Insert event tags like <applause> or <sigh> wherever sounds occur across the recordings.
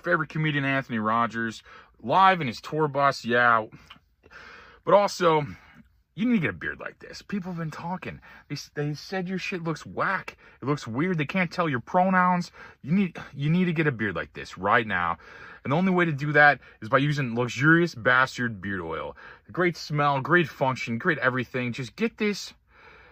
Your favorite comedian, Anthony Rogers, live in his tour bus, yeah. But also, you need to get a beard like this. People have been talking. They, they said your shit looks whack. It looks weird. They can't tell your pronouns. You need you need to get a beard like this right now. And the only way to do that is by using luxurious bastard beard oil. Great smell, great function, great everything. Just get this.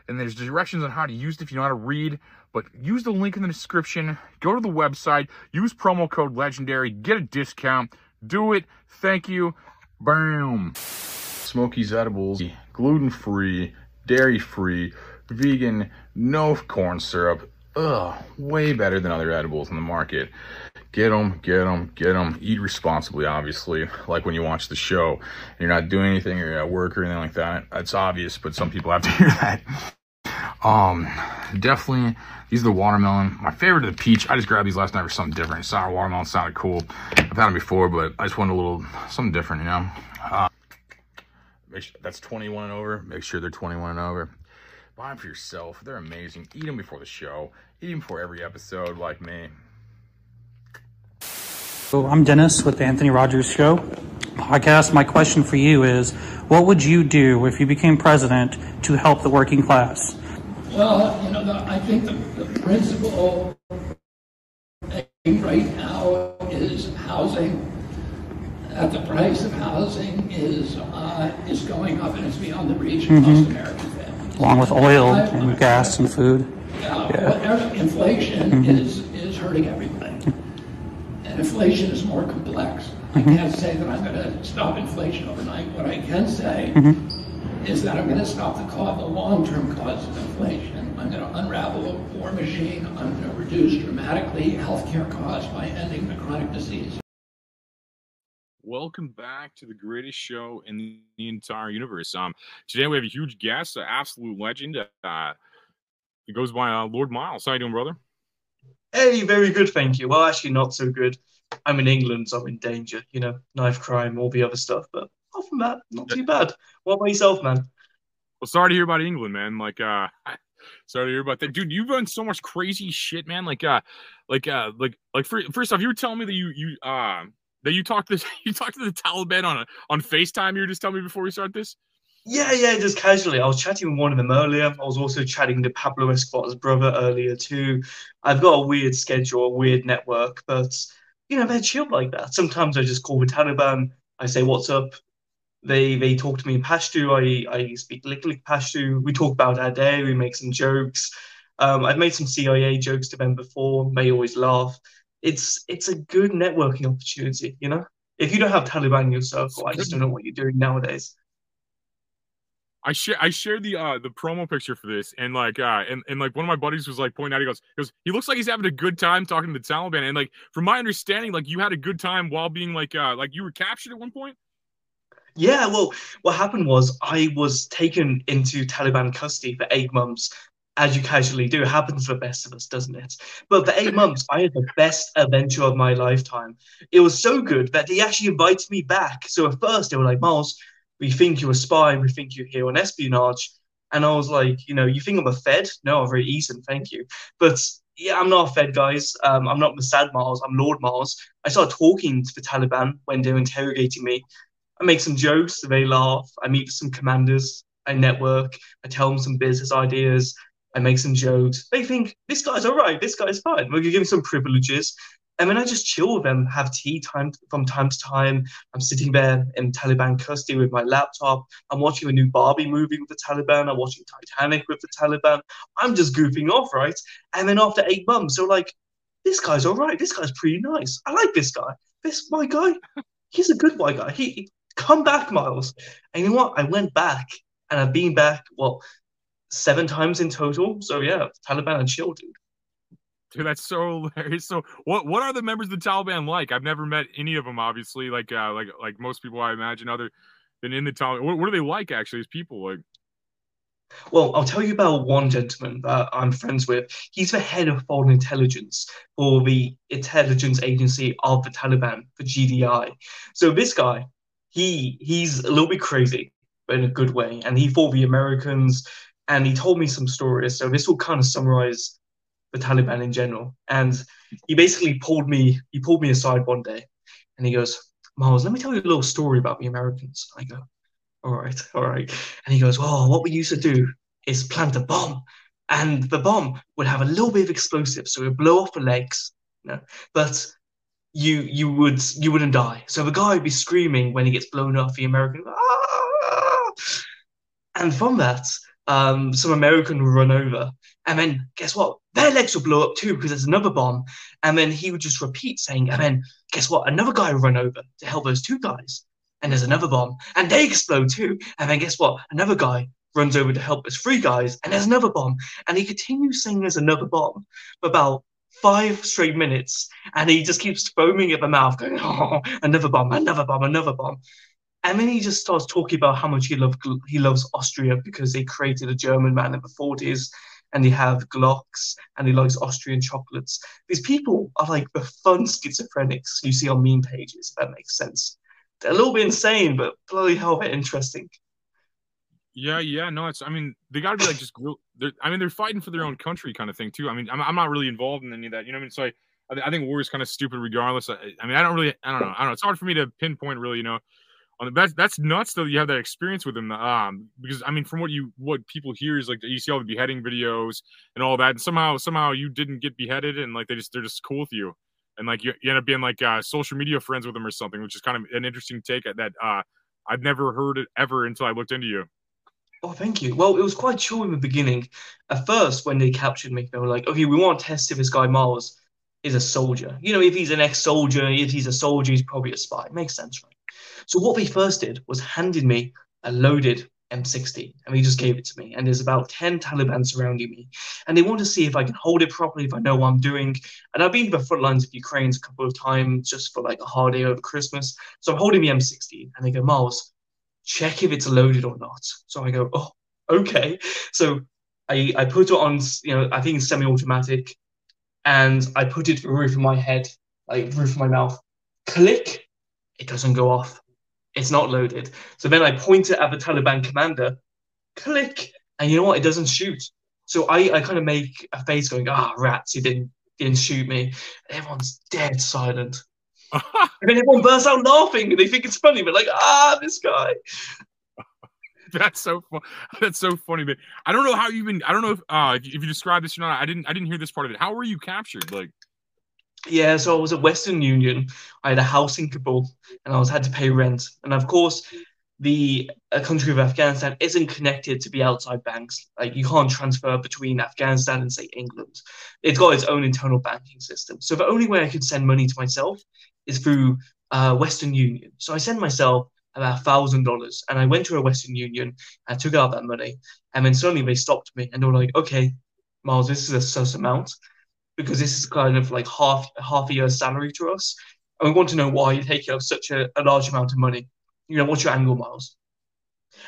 And there's directions on how to use it if you know how to read. But use the link in the description. Go to the website. Use promo code legendary. Get a discount. Do it. Thank you. Bam. Smokiez Edibles. Gluten free, dairy free, vegan, no corn syrup. Ugh, way better than other edibles in the market. Get them, get them, get them. Eat responsibly, obviously. Like when you watch the show and you're not doing anything or you're at work or anything like that. That's obvious, but some people have to <laughs> hear that. Um, definitely, these are the watermelon. My favorite are the peach. I just grabbed these last night for something different. Sour watermelon sounded cool. I've had them before, but I just wanted a little something different, you know. Uh, sure that's 21 and over. Make sure they're 21 and over. Buy them for yourself. They're amazing. Eat them before the show. Eat them before every episode, like me. So I'm Dennis with the Anthony Rogers Show podcast. My question for you is, what would you do if you became president to help the working class? Well, you know, the, I think the, the principal thing right now is housing. That the price of housing is uh, is going up and it's beyond the reach of Mm-hmm. most American families. Along with oil I- and gas and food. Yeah, Yeah. whatever- inflation Mm-hmm. is is hurting everybody, and inflation is more complex. Mm-hmm. I can't say that I'm going to stop inflation overnight. What I can say Mm-hmm. Is that I'm going to stop the cause, the long-term cause of inflation. I'm going to unravel the war machine. I'm going to reduce dramatically healthcare costs by ending the chronic disease. Welcome back to the greatest show in the, the entire universe. Um, today we have a huge guest, an absolute legend. Uh, it goes by uh, Lord Miles. How you doing, brother? Hey, very good, thank you. Well, actually, not so good. I'm in England, so I'm in danger. You know, knife crime, all the other stuff. But apart from that, not too bad. What about yourself, man? Well, sorry to hear about England, man. Like, uh, <laughs> sorry to hear about that, dude. You've done so much crazy shit, man. Like, uh, like, uh, like, like. For, first off, you were telling me that you, you, uh, that you talked this, <laughs> you talked to the Taliban on a, on Facetime. You were just telling me before we start this. Yeah, yeah, just casually. I was chatting with one of them earlier. I was also chatting to Pablo Escobar's brother earlier too. I've got a weird schedule, a weird network, but you know, they're chill like that. Sometimes I just call the Taliban. I say, "What's up?" They they talk to me in Pashto. I I speak Lik Pashto. We talk about our day. We make some jokes. Um, I've made some CIA jokes to them before. They always laugh. It's it's a good networking opportunity, you know. If you don't have Taliban in your I just don't know what you're doing nowadays. I share I shared the uh the promo picture for this and like uh and, and like one of my buddies was like pointing out he goes he goes he looks like he's having a good time talking to the Taliban and like from my understanding like you had a good time while being like uh like you were captured at one point. Yeah, well, what happened was I was taken into Taliban custody for eight months, as you casually do. It happens to the best of us, doesn't it? But for eight months, I had the best adventure of my lifetime. It was so good that they actually invited me back. So at first, they were like, Miles, we think you're a spy. We think you're here on espionage. And I was like, you know, you think I'm a Fed? No, I'm very Eastern, thank you. But yeah, I'm not a Fed, guys. Um, I'm not Mossad Miles. I'm Lord Miles. I started talking to the Taliban when they were interrogating me. I make some jokes, they laugh. I meet some commanders, I network, I tell them some business ideas, I make some jokes. They think this guy's all right, this guy's fine. We're gonna give him some privileges. And then I just chill with them, have tea time from time to time. I'm sitting there in Taliban custody with my laptop. I'm watching a new Barbie movie with the Taliban. I'm watching Titanic with the Taliban. I'm just goofing off, right? And then after eight months, they're like, this guy's all right. This guy's pretty nice. I like this guy. This my guy. He's a good white guy. He, he come back, Miles. And you know what? I went back and I've been back, well, seven times in total. So yeah, Taliban and chill, dude. Dude, that's so hilarious. So, what what are the members of the Taliban like? I've never met any of them. Obviously, like uh, like like most people, I imagine, other than in the Taliban. What, what are they like actually as people? Like, Well, I'll tell you about one gentleman that I'm friends with. He's the head of foreign intelligence for the intelligence agency of the Taliban, the GDI. So this guy, he he's a little bit crazy, but in a good way. And he fought the Americans, and he told me some stories. So this will kind of summarize the Taliban in general. And he basically pulled me, he pulled me aside one day and he goes, Miles, let me tell you a little story about the Americans. I go, all right, all right. And he goes, oh, what we used to do is plant a bomb. And the bomb would have a little bit of explosive, so it would blow off the legs. You know? But you you would you wouldn't die. So the guy would be screaming when he gets blown off the American. Ah! And from that, um, some American would run over, and then guess what? Their legs will blow up too because there's another bomb. And then he would just repeat saying, and then guess what? Another guy would run over to help those two guys, and there's another bomb, and they explode too. And then guess what? Another guy runs over to help his three guys, and there's another bomb. And he continues saying there's another bomb for about five straight minutes, and he just keeps foaming at the mouth, going, "Oh, another bomb, another bomb, another bomb." And then he just starts talking about how much he love he loves Austria because they created a German man in the forties, and they have Glocks, and he likes Austrian chocolates. These people are like the fun schizophrenics you see on meme pages. If that makes sense. They're a little bit insane, but bloody hell, they're interesting. Yeah, yeah, no, it's. I mean, they got to be like just. They're, I mean, they're fighting for their own country, kind of thing too. I mean, I'm, I'm not really involved in any of that. You know what I mean? So I, I, think war is kind of stupid, regardless. I, I, mean, I don't really, I don't know, I don't know. It's hard for me to pinpoint, really. You know, on the that's that's nuts though. You have that experience with them, um, because I mean, from what you what people hear is like you see all the beheading videos and all that, and somehow somehow you didn't get beheaded, and like they just they're just cool with you, and like you, you end up being like uh, social media friends with them or something, which is kind of an interesting take at that. Uh, I've never heard it ever until I looked into you. Oh, thank you. Well, it was quite chill in the beginning. At first, when they captured me, they were like, okay, we want to test if this guy Miles is a soldier. You know, if he's an ex soldier, if he's a soldier, he's probably a spy. It makes sense, right? So, what they first did was handed me a loaded M60, and they just gave it to me. And there's about 10 Taliban surrounding me. And they want to see if I can hold it properly, if I know what I'm doing. And I've been to the front lines of Ukraine a couple of times just for like a holiday over Christmas. So I'm holding the M60, and they go, Miles, check if it's loaded or not. So I go, oh, okay. So I, I put it on, you know, I think semi-automatic, and I put it roof of my head, like roof of my mouth. Click, it doesn't go off. It's not loaded. So then I point it at the Taliban commander, click, and you know what? It doesn't shoot. So I, I kind of make a face going, ah, oh, rats, he didn't didn't shoot me. Everyone's dead silent. <laughs> and then everyone bursts out laughing. and They think it's funny, but like, ah, this guy. <laughs> That's so fun. That's so funny. But I don't know how you even. I don't know if uh if you describe this or not. I didn't. I didn't hear this part of it. How were you captured? Like. Yeah, so I was at Western Union. I had a house in Kabul, and I was had to pay rent. And of course, the country of Afghanistan isn't connected to the outside banks. Like you can't transfer between Afghanistan and say England. It's got its own internal banking system. So the only way I could send money to myself is through uh, Western Union. So I sent myself about thousand dollars, and I went to a Western Union and took out that money, and then suddenly they stopped me and they were like, "Okay, Miles, this is a sus amount because this is kind of like half half a year's salary to us, and we want to know why you're taking out such a, a large amount of money. You know, what's your angle, Miles?"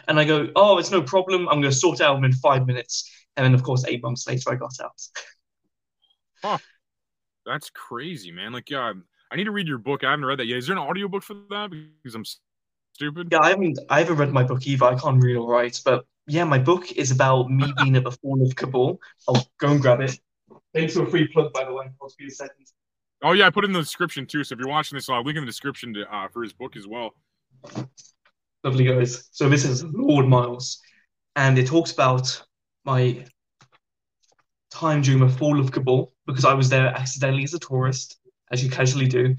And I go, "Oh, it's no problem. I'm going to sort out in five minutes." And then, of course, eight months later, I got out. huh. That's crazy, man. Like, yeah, I need to read your book. I haven't read that yet. Is there an audiobook for that? Because I'm stupid. Yeah, I haven't. I haven't read my book either. I can't read or write. But yeah, my book is about me <laughs> being at the fall of Kabul. I'll go and grab it. Thanks for a free plug, by the way. I'll be a second. Oh yeah, I put it in the description too. So if you're watching this, I'll link in the description to, uh, for his book as well. Lovely guys. So this is Lord Miles, and it talks about my time during the fall of Kabul because I was there accidentally as a tourist as you casually do.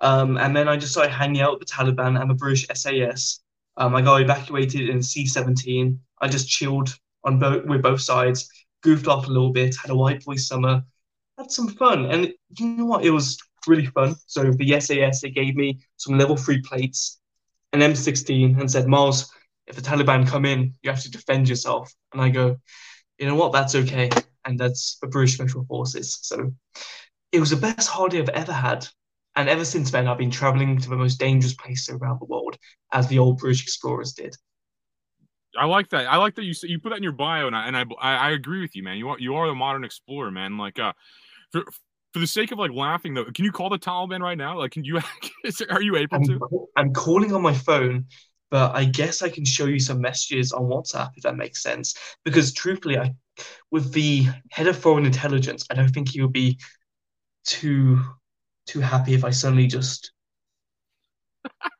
Um, and then I just started hanging out with the Taliban and the British SAS. Um, I got evacuated in C-17. I just chilled on both with both sides, goofed off a little bit, had a white boy summer, had some fun. And you know what? It was really fun. So the SAS, they gave me some level three plates, an M16, and said, Miles, if the Taliban come in, you have to defend yourself. And I go, you know what? That's okay. And that's the British Special Forces. So it was the best holiday I've ever had. And ever since then, I've been traveling to the most dangerous places around the world, as the old British explorers did. I like that. I like that you you put that in your bio, and I and I, I agree with you, man. You are you are the modern explorer, man. Like, uh, for for the sake of like laughing though, can you call the Taliban right now? Like, can you? <laughs> are you able I'm, to? I'm calling on my phone, but I guess I can show you some messages on WhatsApp if that makes sense. Because truthfully, I with the head of foreign intelligence, I don't think he would be too too happy if I suddenly just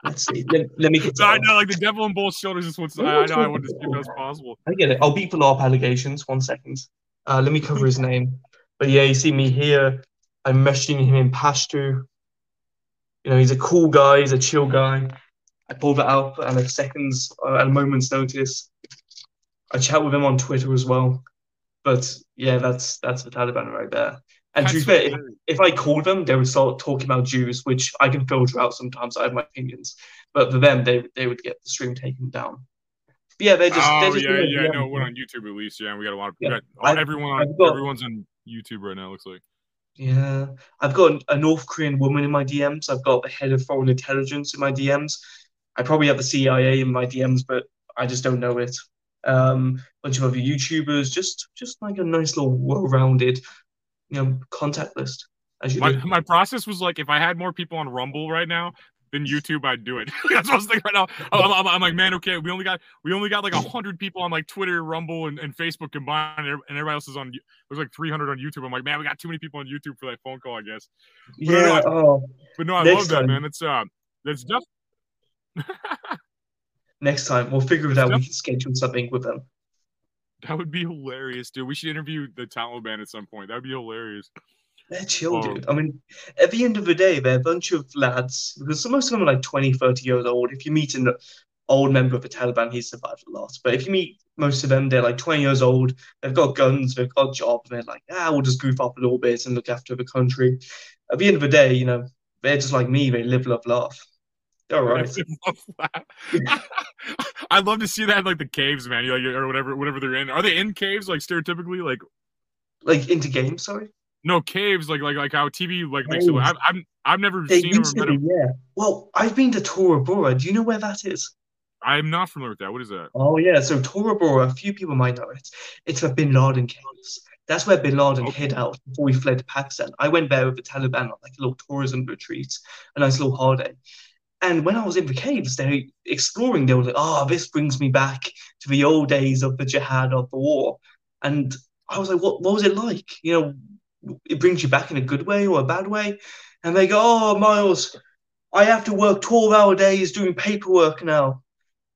let's see. Let, let me get. I know, like the devil on both shoulders. Just what's I, I know. I want to see if that's possible. I get it. I'll beat the law allegations. One second. Uh, let me cover his name. But yeah, you see me here. I'm messaging him in Pashto. You know, he's a cool guy. He's a chill guy. I pulled it out at a second's, uh, at a moment's notice. I chat with him on Twitter as well. But yeah, that's that's the Taliban right there. And to be fair, if, if I called them, they would start talking about Jews, which I can filter out sometimes. I have my opinions, but for them, they they would get the stream taken down. But yeah, they just. Oh they're just yeah, yeah. No, we're on YouTube at least. Yeah, we got a lot of. Yeah. got- I- everyone, on, got- everyone's on YouTube right now. Looks like. Yeah, I've got a North Korean woman in my DMs. I've got the head of foreign intelligence in my DMs. I probably have the CIA in my DMs, but I just don't know it. Um, bunch of other YouTubers, just just like a nice little well-rounded, you know, contact list as you My, do. my process was like, if I had more people on Rumble right now than <laughs> YouTube, I'd do it. <laughs> That's what I was thinking right now. I'm, I'm, I'm like, man, okay, we only got we only got like hundred people on like Twitter, Rumble, and, and Facebook combined, and everybody else is on. There's like 300 on YouTube. I'm like, man, we got too many people on YouTube for that phone call, I guess. Yeah. Oh, But no, I love that, man. It's uh, that's def- <laughs> next time we'll figure it out. We can schedule something with them. That would be hilarious, dude. We should interview the Taliban at some point. That'd be hilarious. They're chill, Oh. dude. I mean, at the end of the day, they're a bunch of lads because most of them are like 20, 30 years old. If you meet an old member of the Taliban, he's survived a lot. But if you meet most of them, they're like 20 years old. They've got guns, they've got jobs, and they're like, ah, we'll just goof up a little bit and look after the country. At the end of the day, you know, they're just like me. They live, love, laugh. Oh, they're all right. <laughs> <laughs> I'd love to see that in like the caves, man. You like or whatever, whatever they're in. Are they in caves like stereotypically? Like Like into games, sorry. no caves, like like like how TV like makes it. Oh. I've I've, I've never They seen or used be, them. yeah. Well, I've been to Tora Bora. Do you know where that is? I'm not familiar with that. What is that? Oh yeah, so Tora Bora, a few people might know it. It's a Bin Laden caves. That's where Bin Laden Okay. hid out before he fled to Pakistan. I went there with the Taliban on like a little tourism retreat, a nice little holiday. And when I was in the caves, they were exploring. They were like, "Oh, this brings me back to the old days of the jihad of the war." And I was like, "What? What was it like? You know, it brings you back in a good way or a bad way?" And they go, "Oh, Miles, I have to work twelve-hour days doing paperwork now."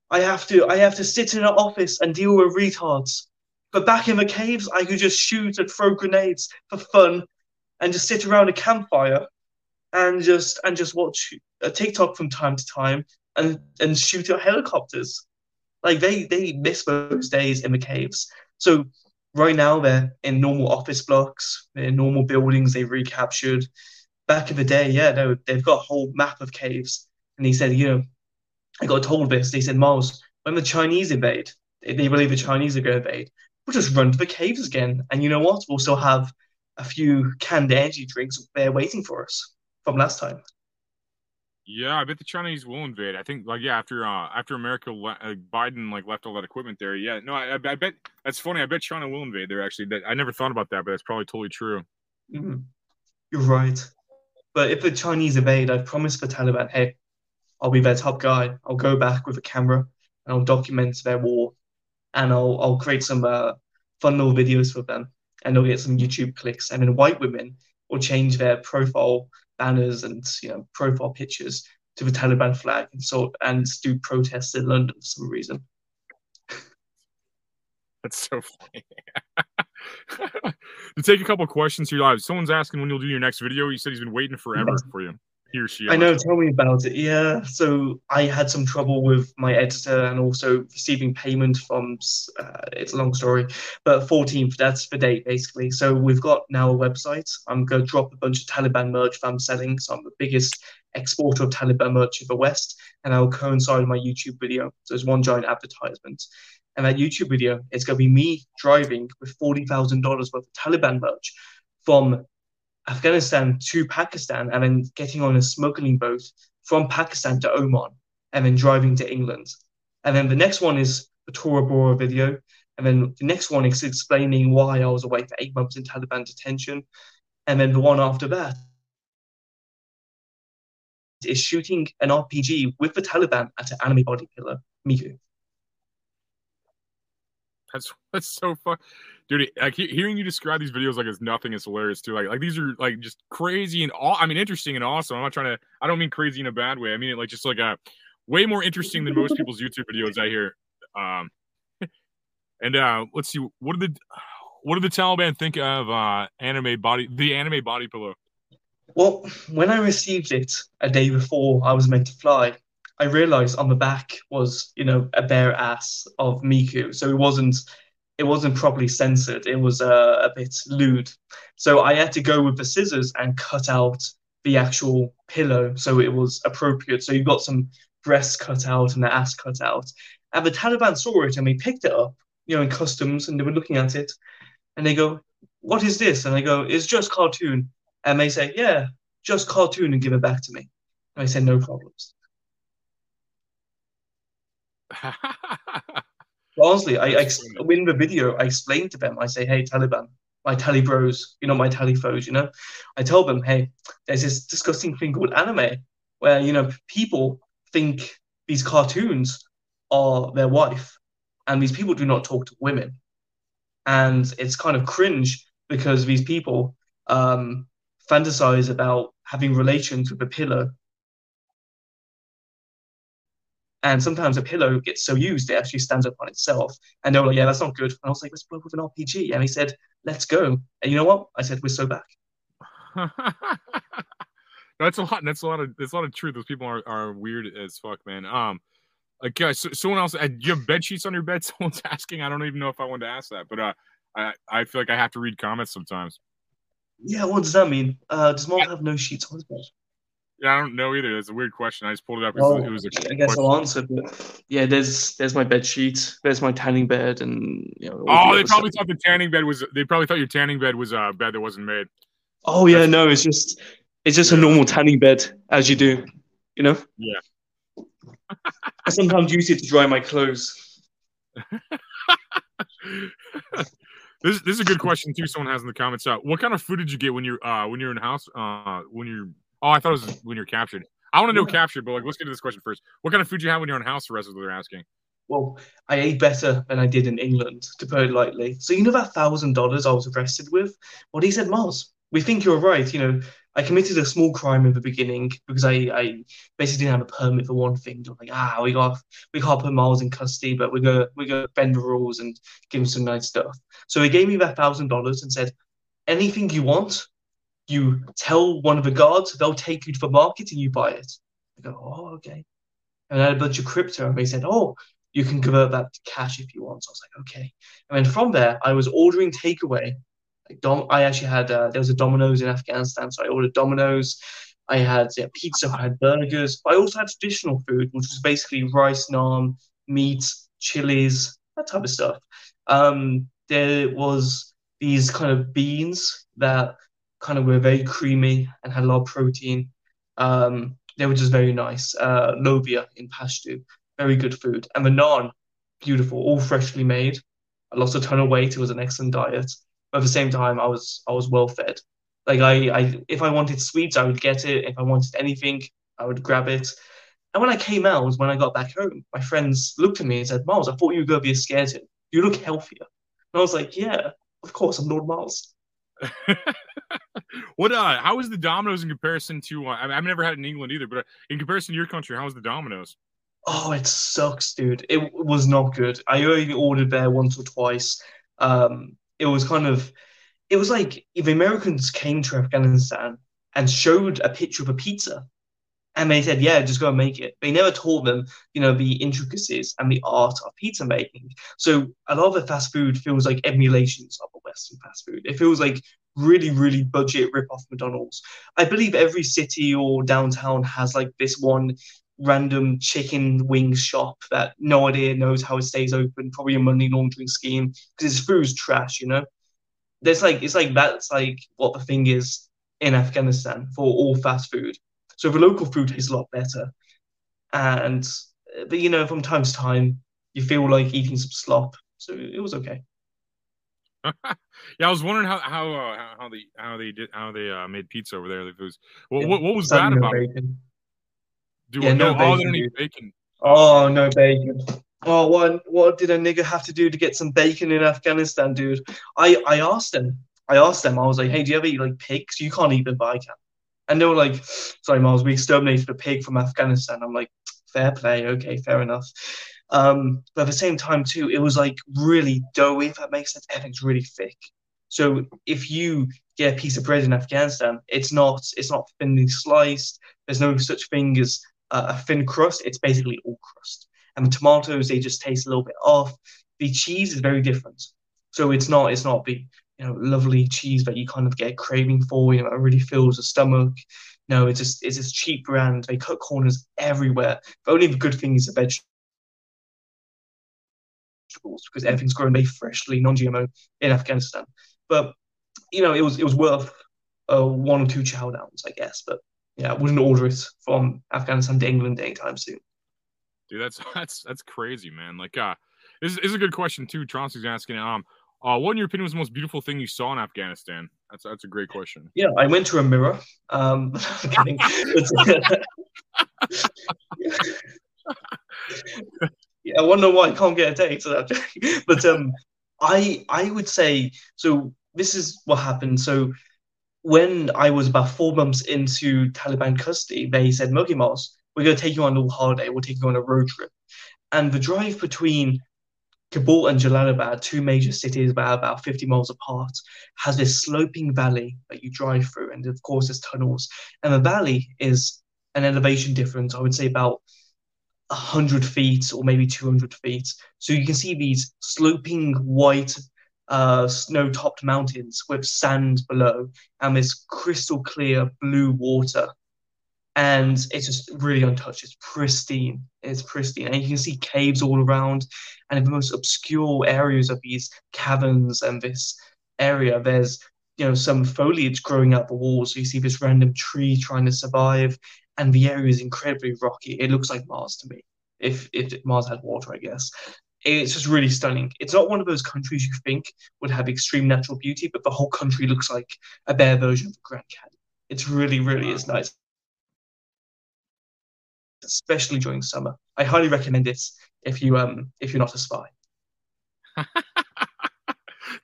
I have to I have to sit in an office and deal with retards. But back in the caves, I could just shoot and throw grenades for fun, and just sit around a campfire, and just and just watch a TikTok from time to time, and and shoot at helicopters. Like they they miss those days in the caves. So right now they're in normal office blocks, they're in normal buildings they've recaptured. Back in the day, yeah, they, they've got a whole map of caves. And he said, you know, I got told this. They said, Miles, when the Chinese invade, they, they believe the Chinese are going to invade, we'll just run to the caves again. And you know what? We'll still have a few canned energy drinks there waiting for us from last time. Yeah, I bet the Chinese will invade. I think like yeah, after uh after America le- uh, Biden like left all that equipment there. Yeah, no, I, I bet that's funny. I bet China will invade there. Actually, that I never thought about that, but that's probably totally true. Mhm. You're right. But if the Chinese invade, I promise the Taliban, hey, I'll be their top guy. I'll go back with a camera and I'll document their war, and I'll I'll create some uh, fun little videos for them, and they'll get some YouTube clicks. And then white women will change their profile banners and you know profile pictures to the Taliban flag and so and do protests in London for some reason. <laughs> That's so funny. <laughs> to take a couple questions here live. Someone's asking when you'll do your next video. He said he's been waiting forever for you. He or she. I know, tell me about it. Yeah, so I had some trouble with my editor and also receiving payment from, uh, it's a long story, but 14th, that's the date basically. So we've got now a website. I'm going to drop a bunch of Taliban merch that I'm selling. So I'm the biggest exporter of Taliban merch in the West, and I'll coincide with my YouTube video. So it's one giant advertisement. And that YouTube video is going to be me driving with $40,000 worth of Taliban merch from Afghanistan to Pakistan and then getting on a smuggling boat from Pakistan to Oman and then driving to England. And then the next one is the Tora Bora video. And then the next one is explaining why I was away for eight months in Taliban detention. And then the one after that is shooting an RPG with the Taliban at an anime body killer, Miku. That's <laughs> that's so fun, dude. Like he- hearing you describe these videos like it's nothing is hilarious too. Like like these are like just crazy and all. I mean, interesting and awesome. I'm not trying to. I don't mean crazy in a bad way. I mean it like just like a way more interesting than most people's YouTube videos I hear. Um, <laughs> and uh, let's see. What did the <sighs> what did the Taliban think of uh anime body the anime body pillow? Well, when I received it a day before I was meant to fly, I realized on the back was, you know, a bare ass of Miku. So it wasn't it wasn't properly censored. It was uh, a bit lewd. So I had to go with the scissors and cut out the actual pillow so it was appropriate. So you got some breasts cut out and the ass cut out. And the Taliban saw it and they picked it up, you know, in customs and they were looking at it and they go, What is this? And I go, It's just cartoon. And they say, Yeah, just cartoon and give it back to me. And I said, No problems. <laughs> Honestly, I, I in the video, I explain to them, I say, Hey, Taliban, my tally bros, you know, my tally foes, you know, I tell them, Hey, there's this disgusting thing called anime where, you know, people think these cartoons are their wife, and these people do not talk to women. And it's kind of cringe because these people um, fantasize about having relations with a pillow. And sometimes a pillow gets so used it actually stands up on itself. And they were like, "Yeah, that's not good." And I was like, "Let's work with an RPG." And he said, "Let's go." And you know what? I said, "We're so back." <laughs> that's a lot. That's a lot of. That's a lot of truth. Those people are, are weird as fuck, man. Um, like uh, so, someone else. Uh, do you have bed sheets on your bed? <laughs> Someone's asking. I don't even know if I wanted to ask that, but uh, I I feel like I have to read comments sometimes. Yeah, what does that mean? Uh, does mom have no sheets on his bed? Yeah, I don't know either. That's a weird question. I just pulled it up. It was, Well, it was a I guess question. I'll answer. But yeah, there's there's my bed sheet. There's my tanning bed, and you know. Oh, the they probably stuff. thought the tanning bed was. They probably thought your tanning bed was a bed that wasn't made. Oh yeah, That's- no, it's just it's just a normal tanning bed as you do, you know. Yeah. I sometimes use it to dry my clothes. <laughs> this this is a good question too. Someone has in the comments. Uh, what kind of food did you get when you're uh when you're in house uh when you're oh I thought it was when you're captured. I want to know Yeah. captured, but like let's get to this question first. What kind of food you have when you're on house arrest? Is what they're asking. Well, I ate better than I did in England, to put it lightly. So you know that thousand dollars I was arrested with? Well, he said, Miles, we think you're right. You know, I committed a small crime in the beginning because I, I basically didn't have a permit for one thing. I'm like, ah, we got we can't put Miles in custody, but we're gonna we're gonna bend the rules and give him some nice stuff. So he gave me that thousand dollars and said, anything you want, you tell one of the guards, they'll take you to the market and you buy it. I go, oh, okay. And I had a bunch of crypto, and they said, oh, you can convert that to cash if you want. So I was like, okay. And then from there, I was ordering takeaway. Like Dom- I actually had uh, there was a Domino's in Afghanistan, so I ordered Domino's. I had yeah, pizza, I had burgers. I also had traditional food, which was basically rice, naan, meat, chilies, that type of stuff. Um, there was these kind of beans that kind of were very creamy and had a lot of protein. Um, they were just very nice. Uh, lobia in Pashto, very good food. And the naan, beautiful, all freshly made. I lost a ton of weight. It was an excellent diet. But at the same time, I was I was well fed. Like I, I if I wanted sweets, I would get it. If I wanted anything, I would grab it. And when I came out, when I got back home, my friends looked at me and said, Miles, I thought you were going to be a scaredy. You look healthier. And I was like, yeah, of course, I'm Lord Miles. <laughs> what uh how is the Domino's in comparison to uh, i've never had in England either, but uh, in comparison to your country, how is the Domino's? Oh, it sucks, dude. It was not good. I only ordered there once or twice. Um, it was kind of, it was like if Americans came to Afghanistan and showed a picture of a pizza, and they said, "Yeah, just go and make it." They never taught them, you know, the intricacies and the art of pizza making. So a lot of the fast food feels like emulations of a Western fast food. It feels like really, really budget rip-off McDonald's. I believe every city or downtown has like this one random chicken wing shop that no idea knows how it stays open, probably a money laundering scheme because its food's trash, you know. There's like it's like that's like what the thing is in Afghanistan for all fast food. So the local food is a lot better, and but you know from time to time you feel like eating some slop, so it was okay. <laughs> yeah, I was wondering how how uh, how- they how they did how they uh, made pizza over there. It was well, what what was that no about bacon. Do Yeah, no no, oh, bacon, dude. bacon. Oh no bacon. Oh, what what did a nigger have to do to get some bacon in Afghanistan, dude? I I asked them. I asked them. I was like, hey, do you ever eat like pigs? You can't eat them, but I can. And they were like, sorry, Miles, we exterminated a pig from Afghanistan. I'm like, fair play, okay, fair enough. Um, but at the same time, too, it was like really doughy, if that makes sense. Everything's really thick. So if you get a piece of bread in Afghanistan, it's not it's not thinly sliced. There's no such thing as uh, a thin crust. It's basically all crust. And the tomatoes they just taste a little bit off. The cheese is very different. So it's not it's not the you know lovely cheese that you kind of get craving for. You know, it really fills the stomach. No, it's just it's this cheap brand. They cut corners everywhere. The only good thing is the vegetables because everything's grown very freshly, non-GMO in Afghanistan. But you know, it was it was worth uh, one or two chow downs, I guess. But yeah, I wouldn't order it from Afghanistan to England anytime soon. Dude, that's <laughs> that's that's crazy, man. Like, uh, this, this is a good question too. Chauncey's asking, um, uh, what in your opinion was the most beautiful thing you saw in Afghanistan? That's that's a great question. Yeah, I went to a mirror. Um, <laughs> yeah, <laughs> I wonder why I can't get a date. but um, I I would say so. This is what happened. So when I was about four months into Taliban custody, they said, Mogi Moss, we're going to take you on a little holiday. We'll take you on a road trip. And the drive between Kabul and Jalalabad, two major cities about, about 50 miles apart, has this sloping valley that you drive through. And of course, there's tunnels. And the valley is an elevation difference, I would say about 100 feet or maybe 200 feet. So you can see these sloping white uh, snow-topped mountains with sand below and this crystal clear blue water. And it's just really untouched. It's pristine. It's pristine. And you can see caves all around. And in the most obscure areas of these caverns and this area, there's you know some foliage growing out the walls. So you see this random tree trying to survive. And the area is incredibly rocky. It looks like Mars to me. If if Mars had water, I guess it's just really stunning. It's not one of those countries you think would have extreme natural beauty, but the whole country looks like a bare version of the Grand Canyon. It's really, really is nice, especially during summer. I highly recommend it if you um if you're not a spy. <laughs>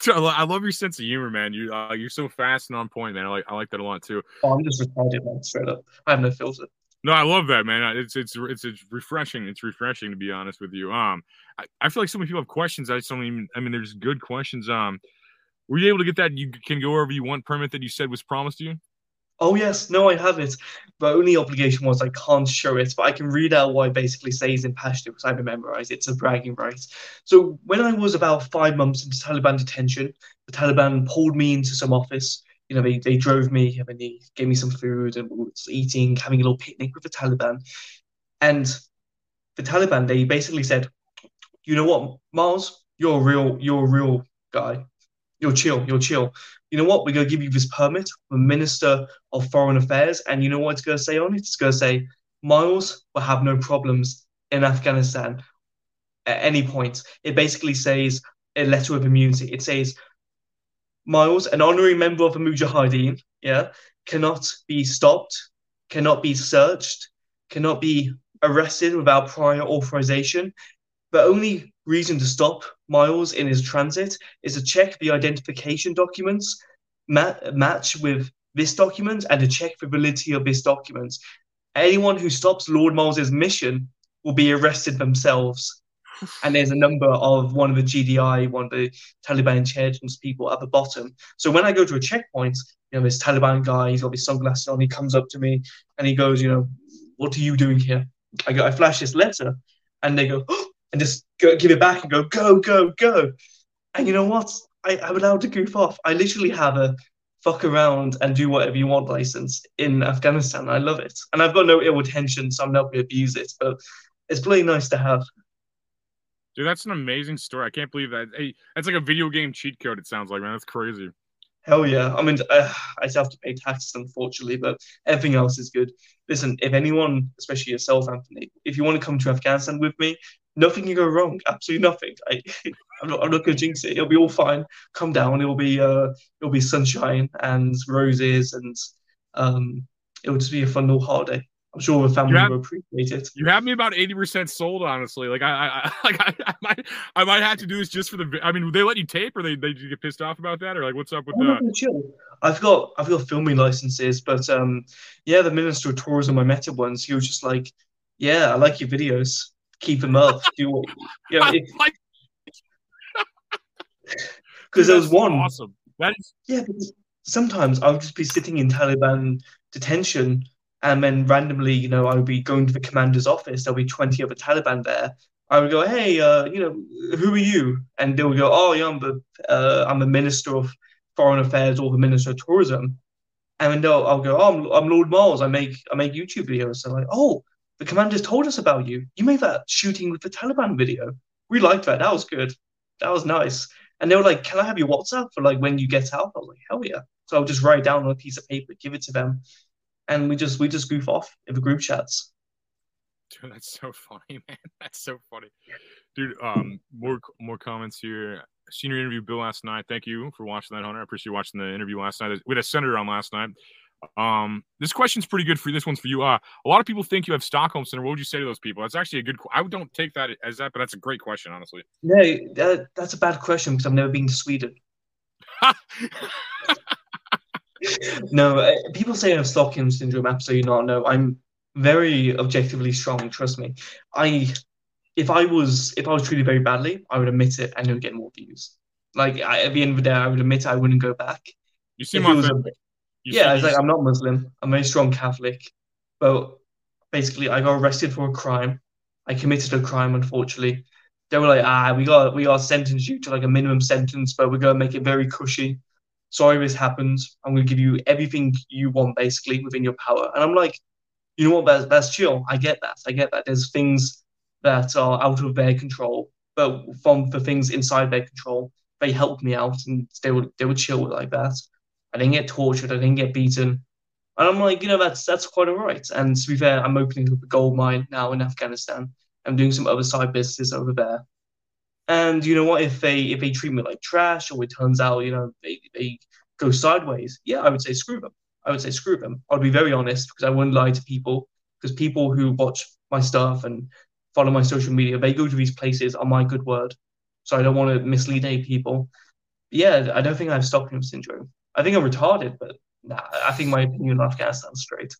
I love your sense of humor, man. You uh, you're so fast and on point, man. I like I like that a lot too. Oh, I'm just retarded, man. Straight up, I have no filter. No, I love that, man. It's it's it's it's refreshing. It's refreshing to be honest with you. Um, I, I feel like so many people have questions. I just don't even. I mean, there's good questions. Um, were you able to get that? You can go wherever you want permit that you said was promised to you. Oh yes, no, I have it. The only obligation was I can't show it, but I can read out what it basically says in Pashto because I have memorized. It. It's a bragging right. So when I was about five months into Taliban detention, the Taliban pulled me into some office you know, they, they drove me and they gave me some food and was eating, having a little picnic with the Taliban. And the Taliban, they basically said, you know what, Miles, you're a real, you're a real guy. You're chill, you're chill. You know what? We're gonna give you this permit the Minister of Foreign Affairs, and you know what it's gonna say on it? It's gonna say, Miles will have no problems in Afghanistan at any point. It basically says a letter of immunity. It says Miles, an honorary member of the Mujahideen, yeah, cannot be stopped, cannot be searched, cannot be arrested without prior authorization. The only reason to stop Miles in his transit is to check the identification documents match with this document and to check the validity of this document. Anyone who stops Lord Miles's mission will be arrested themselves <sighs> and there's a number of one of the GDI, one of the Taliban intelligence people at the bottom. So when I go to a checkpoint, you know, this Taliban guy, he's got his sunglasses on, he comes up to me and he goes, you know, what are you doing here? I go, I flash this letter, and they go, <gasps> oh, and just go, give it back and go, go, go, go. And you know what? I, I'm allowed to goof off. I literally have a fuck around and do whatever you want license in Afghanistan. I love it. And I've got no ill intention, so I'm not going to abuse it, but it's really nice to have. Dude, that's an amazing story. I can't believe that. Hey, that's like a video game cheat code. It sounds like, man. That's crazy. Hell yeah. I mean, uh, I still have to pay taxes, unfortunately, but everything else is good. Listen, if anyone, especially yourself, Anthony, if you want to come to Afghanistan with me, nothing can go wrong. Absolutely nothing. I, <laughs> I'm not, I'm not going to jinx it. It'll be all fine. Come down. It'll be, uh, it'll be sunshine and roses, and um, it'll just be a fun little holiday. I'm sure the family have- will appreciate it. You have me about eighty percent sold, honestly. Like I, I, I <laughs> like I, I might, I might have to do this just for the. I mean, they let you tape, or they they get pissed off about that, or like what's up with that? chill. I've got I've got filming licenses, but um, yeah, the Minister of Tourism I met at once. He was just like, "Yeah, I like your videos. Keep him up. Do what you know." Because <laughs> <laughs> there was one. awesome. That is Yeah, because sometimes I would just be sitting in Taliban detention, and then randomly, you know, I would be going to the commander's office. There'll be 20 other Taliban there. I would go, hey, uh, you know, who are you? And they would go, oh, yeah, I'm the, uh, I'm the Minister of Foreign Affairs or the Minister of Tourism. And then I'll go, oh, I'm, I'm Lord Miles. I make, I make YouTube videos. They're like, oh, the commander's told us about you. You made that shooting with the Taliban video. We liked that. That was good. That was nice. And they were like, "Can I have your WhatsApp for like when you get out?" I was like, "Hell yeah!" So I'll just write it down on a piece of paper, give it to them, and we just we just goof off in the group chats. Dude, that's so funny, <laughs> man. That's so funny, dude. Um, more more comments here. Senior interview, Bill, last night. Thank you for watching that, Hunter. I appreciate watching the interview last night. We had a senator on last night. Um, this question's pretty good for you. This one's for you. Uh, a lot of people think you have Stockholm syndrome. What would you say to those people? That's actually a good. I don't take that as that, but that's a great question, honestly. No, that, that's a bad question because I've never been to Sweden. <laughs> No, uh, people say I have Stockholm syndrome. Absolutely not. No, I'm very objectively strong. Trust me. I, if I was if I was treated very badly, I would admit it and it would get more views. Like I, at the end of the day, I would admit I wouldn't go back. you seem If it was a- authentic. Yeah, it's like I'm not Muslim. I'm a strong Catholic, but basically, I got arrested for a crime. I committed a crime, unfortunately. They were like, ah, we got we got to sentence you to like a minimum sentence, but we're gonna make it very cushy. Sorry, this happened. I'm gonna give you everything you want, basically within your power. And I'm like, you know what? That's that's chill. I get that. I get that. There's things that are out of their control, but from the things inside their control, they helped me out, and they would they would chill like that. I didn't get tortured. I didn't get beaten. And I'm like, you know, that's that's quite all right. And to be fair, I'm opening up a gold mine now in Afghanistan. I'm doing some other side business over there. And you know what? If they if they treat me like trash, or it turns out, you know, they, they go sideways, yeah, I would say screw them. I would say screw them. I'll be very honest because I wouldn't lie to people. Because people who watch my stuff and follow my social media, they go to these places on my good word. So I don't want to mislead any people. Yeah, I don't think I have Stockholm syndrome. I think I'm retarded, but nah, I think my opinion on Afghanistan's straight.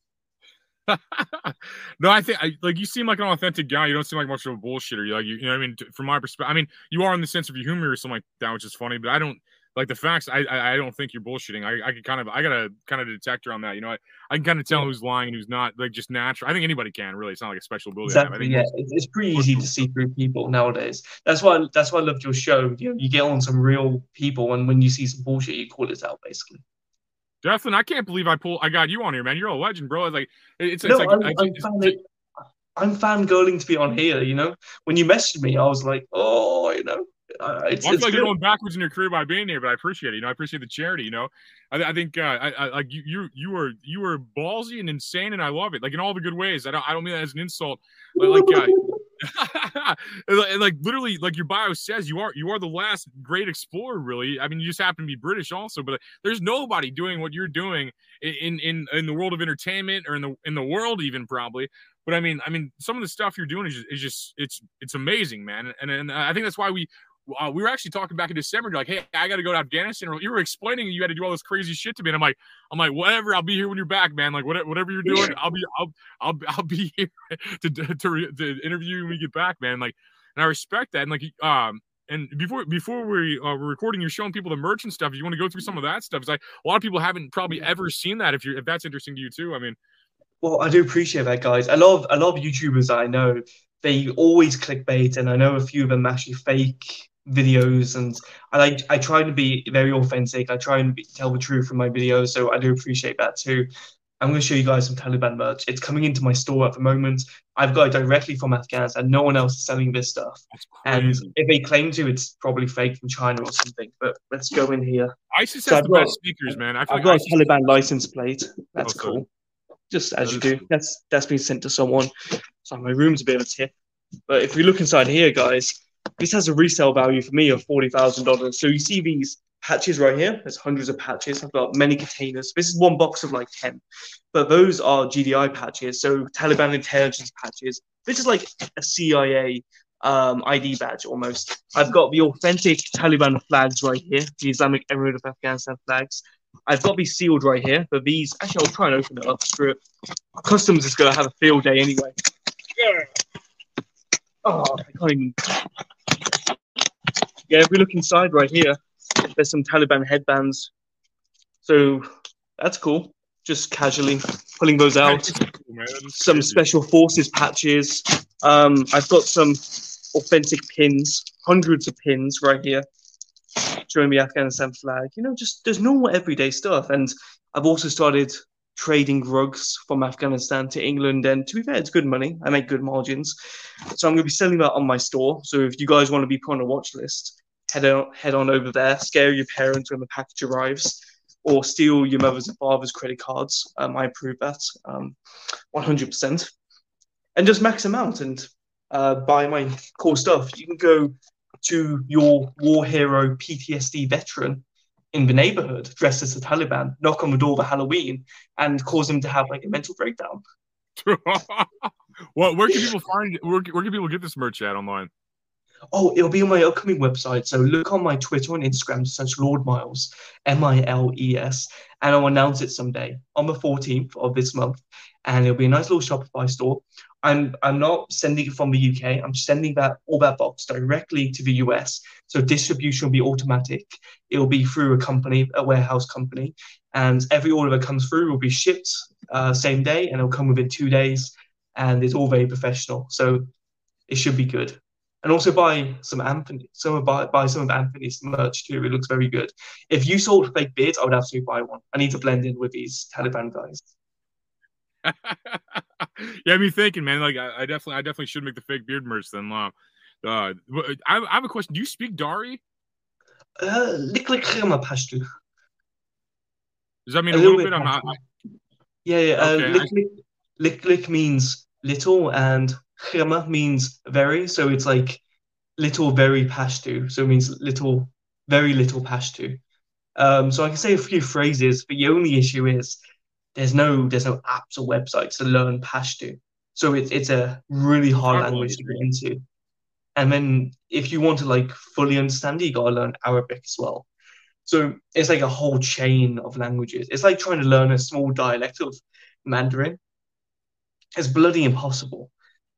<laughs> no, I think I like you seem like an authentic guy. You don't seem like much of a bullshitter. You like you, you know what I mean. From my perspective, I mean you are in the sense of your humor or something like that, which is funny. But I don't like the facts. I I, I don't think you're bullshitting. I I can kind of I got a kind of detector on that. You know, I, I can kind of tell Yeah. who's lying and who's not. Like just natural. I think anybody can really. It's not like a special ability. Exactly. think Yeah, it's, it's pretty easy to see through people nowadays. That's why that's why I loved your show. You know, you get on some real people, and when you see some bullshit, you call it out. Basically. Declan, I can't believe I pull. I got you on here, man. You're a legend, bro. It's like it's, it's No, like I'm, I- I'm, it's- fan, I'm fangirling to be on here. You know, when you messaged me, I was like, oh, you know, uh, it's, Well, I it's feel like good. you're going backwards in your career by being here, but I appreciate it. You know, I appreciate the charity. You know, I, I think uh, I, I like you. You you were you were ballsy and insane, and I love it. Like in all the good ways. I don't I don't mean that as an insult. But like uh, <laughs> and like- like literally, like your bio says, you are you are the last great explorer. Really, I mean, you just happen to be British, also. But there's nobody doing what you're doing in in in the world of entertainment or in the in the world even probably. But I mean, I mean, some of the stuff you're doing is just, is just it's it's amazing, man. And and I think that's why we uh, we were actually talking back in December. You're like, hey, I got to go to Afghanistan. You were explaining you had to do all this crazy shit to me, and I'm like, I'm like, whatever. I'll be here when you're back, man. Like whatever, whatever you're doing, I'll be, I'll, I'll, I'll be <laughs> here to to, to, interview you when we get back, man. Like, and I respect that. And like, um, and before before we uh, were recording, you're showing people the merch and stuff. If you want to go through some of that stuff, it's like a lot of people haven't probably ever seen that. If you if that's interesting to you too, I mean, Well, I do appreciate that, guys. A lot of a lot of YouTubers that I know, they always clickbait, and I know a few of them actually fake videos, and I I try to be very authentic. I try and be, tell the truth from my videos, so I do appreciate that too. I'm going to show you guys some Taliban merch. It's coming into my store at the moment. I've got it directly from Afghanistan. No one else is selling this stuff. And if they claim to, it's probably fake from China or something. But let's go in here. ISIS so has I've the got- best speakers, man. I I've like got ISIS a Taliban license plate. That's Oh, cool. cool. Just as you do. That's that's been sent to someone. So my room's a bit of a tip. But if we look inside here, guys, this has a resale value for me of forty thousand dollars. So you see these patches right here. There's hundreds of patches. I've got many containers. This is one box of like 10, but those are GDI patches. So Taliban intelligence patches. This is like a CIA um, ID badge almost. I've got the authentic Taliban flags right here, the Islamic Emirate of Afghanistan flags. I've got these sealed right here, but these actually I'll try and open it up. Screw it. Customs is gonna have a field day anyway. Yeah. Oh, I can't even. Yeah, if we look inside right here, there's some Taliban headbands. So that's cool. Just casually pulling those out. Some special forces patches. Um, I've got some authentic pins, hundreds of pins right here, showing the Afghanistan flag. You know, just there's normal everyday stuff. And I've also started trading rugs from Afghanistan to England. And to be fair, it's good money. I make good margins. So I'm going to be selling that on my store. So if you guys want to be put on a watch list, head on, head on over there, scare your parents when the package arrives, or steal your mother's and father's credit cards. Um, I approve that um, 100%. And just max them out and uh, buy my cool stuff. You can go to your war hero PTSD veteran in the neighborhood dressed as the Taliban, knock on the door for Halloween, and cause him to have like a mental breakdown. <laughs> well, where can people find? Where, where can people get this merch at online? Oh, it'll be on my upcoming website. So look on my Twitter and Instagram, search Lord Miles, M I L E S, and I'll announce it someday on the 14th of this month. And it'll be a nice little Shopify store. I'm I'm not sending it from the UK. I'm sending that all that box directly to the US. So distribution will be automatic. It'll be through a company, a warehouse company, and every order that comes through will be shipped uh, same day, and it'll come within two days. And it's all very professional. So it should be good and also buy some Anthony, some buy, buy some of Anthony's merch too. It looks very good. If you sold fake beards, I would absolutely buy one. I need to blend in with these Taliban guys. <laughs> yeah, me thinking, man. Like, I, I, definitely, I definitely should make the fake beard merch then. Uh, uh, I, I have a question. Do you speak Dari? Uh, lick lick pashtu. Does that mean a, a little, little, bit? I'm not. Yeah, yeah. Uh, okay, lick, lick, lick, lick means little, and Khema means very, so it's like little very Pashto, so it means little, very little Pashto. Um, so I can say a few phrases, but the only issue is there's no there's no apps or websites to learn Pashto. So it's it's a really hard language to get into. And then if you want to like fully understand it, you gotta learn Arabic as well. So it's like a whole chain of languages. It's like trying to learn a small dialect of Mandarin. It's bloody impossible.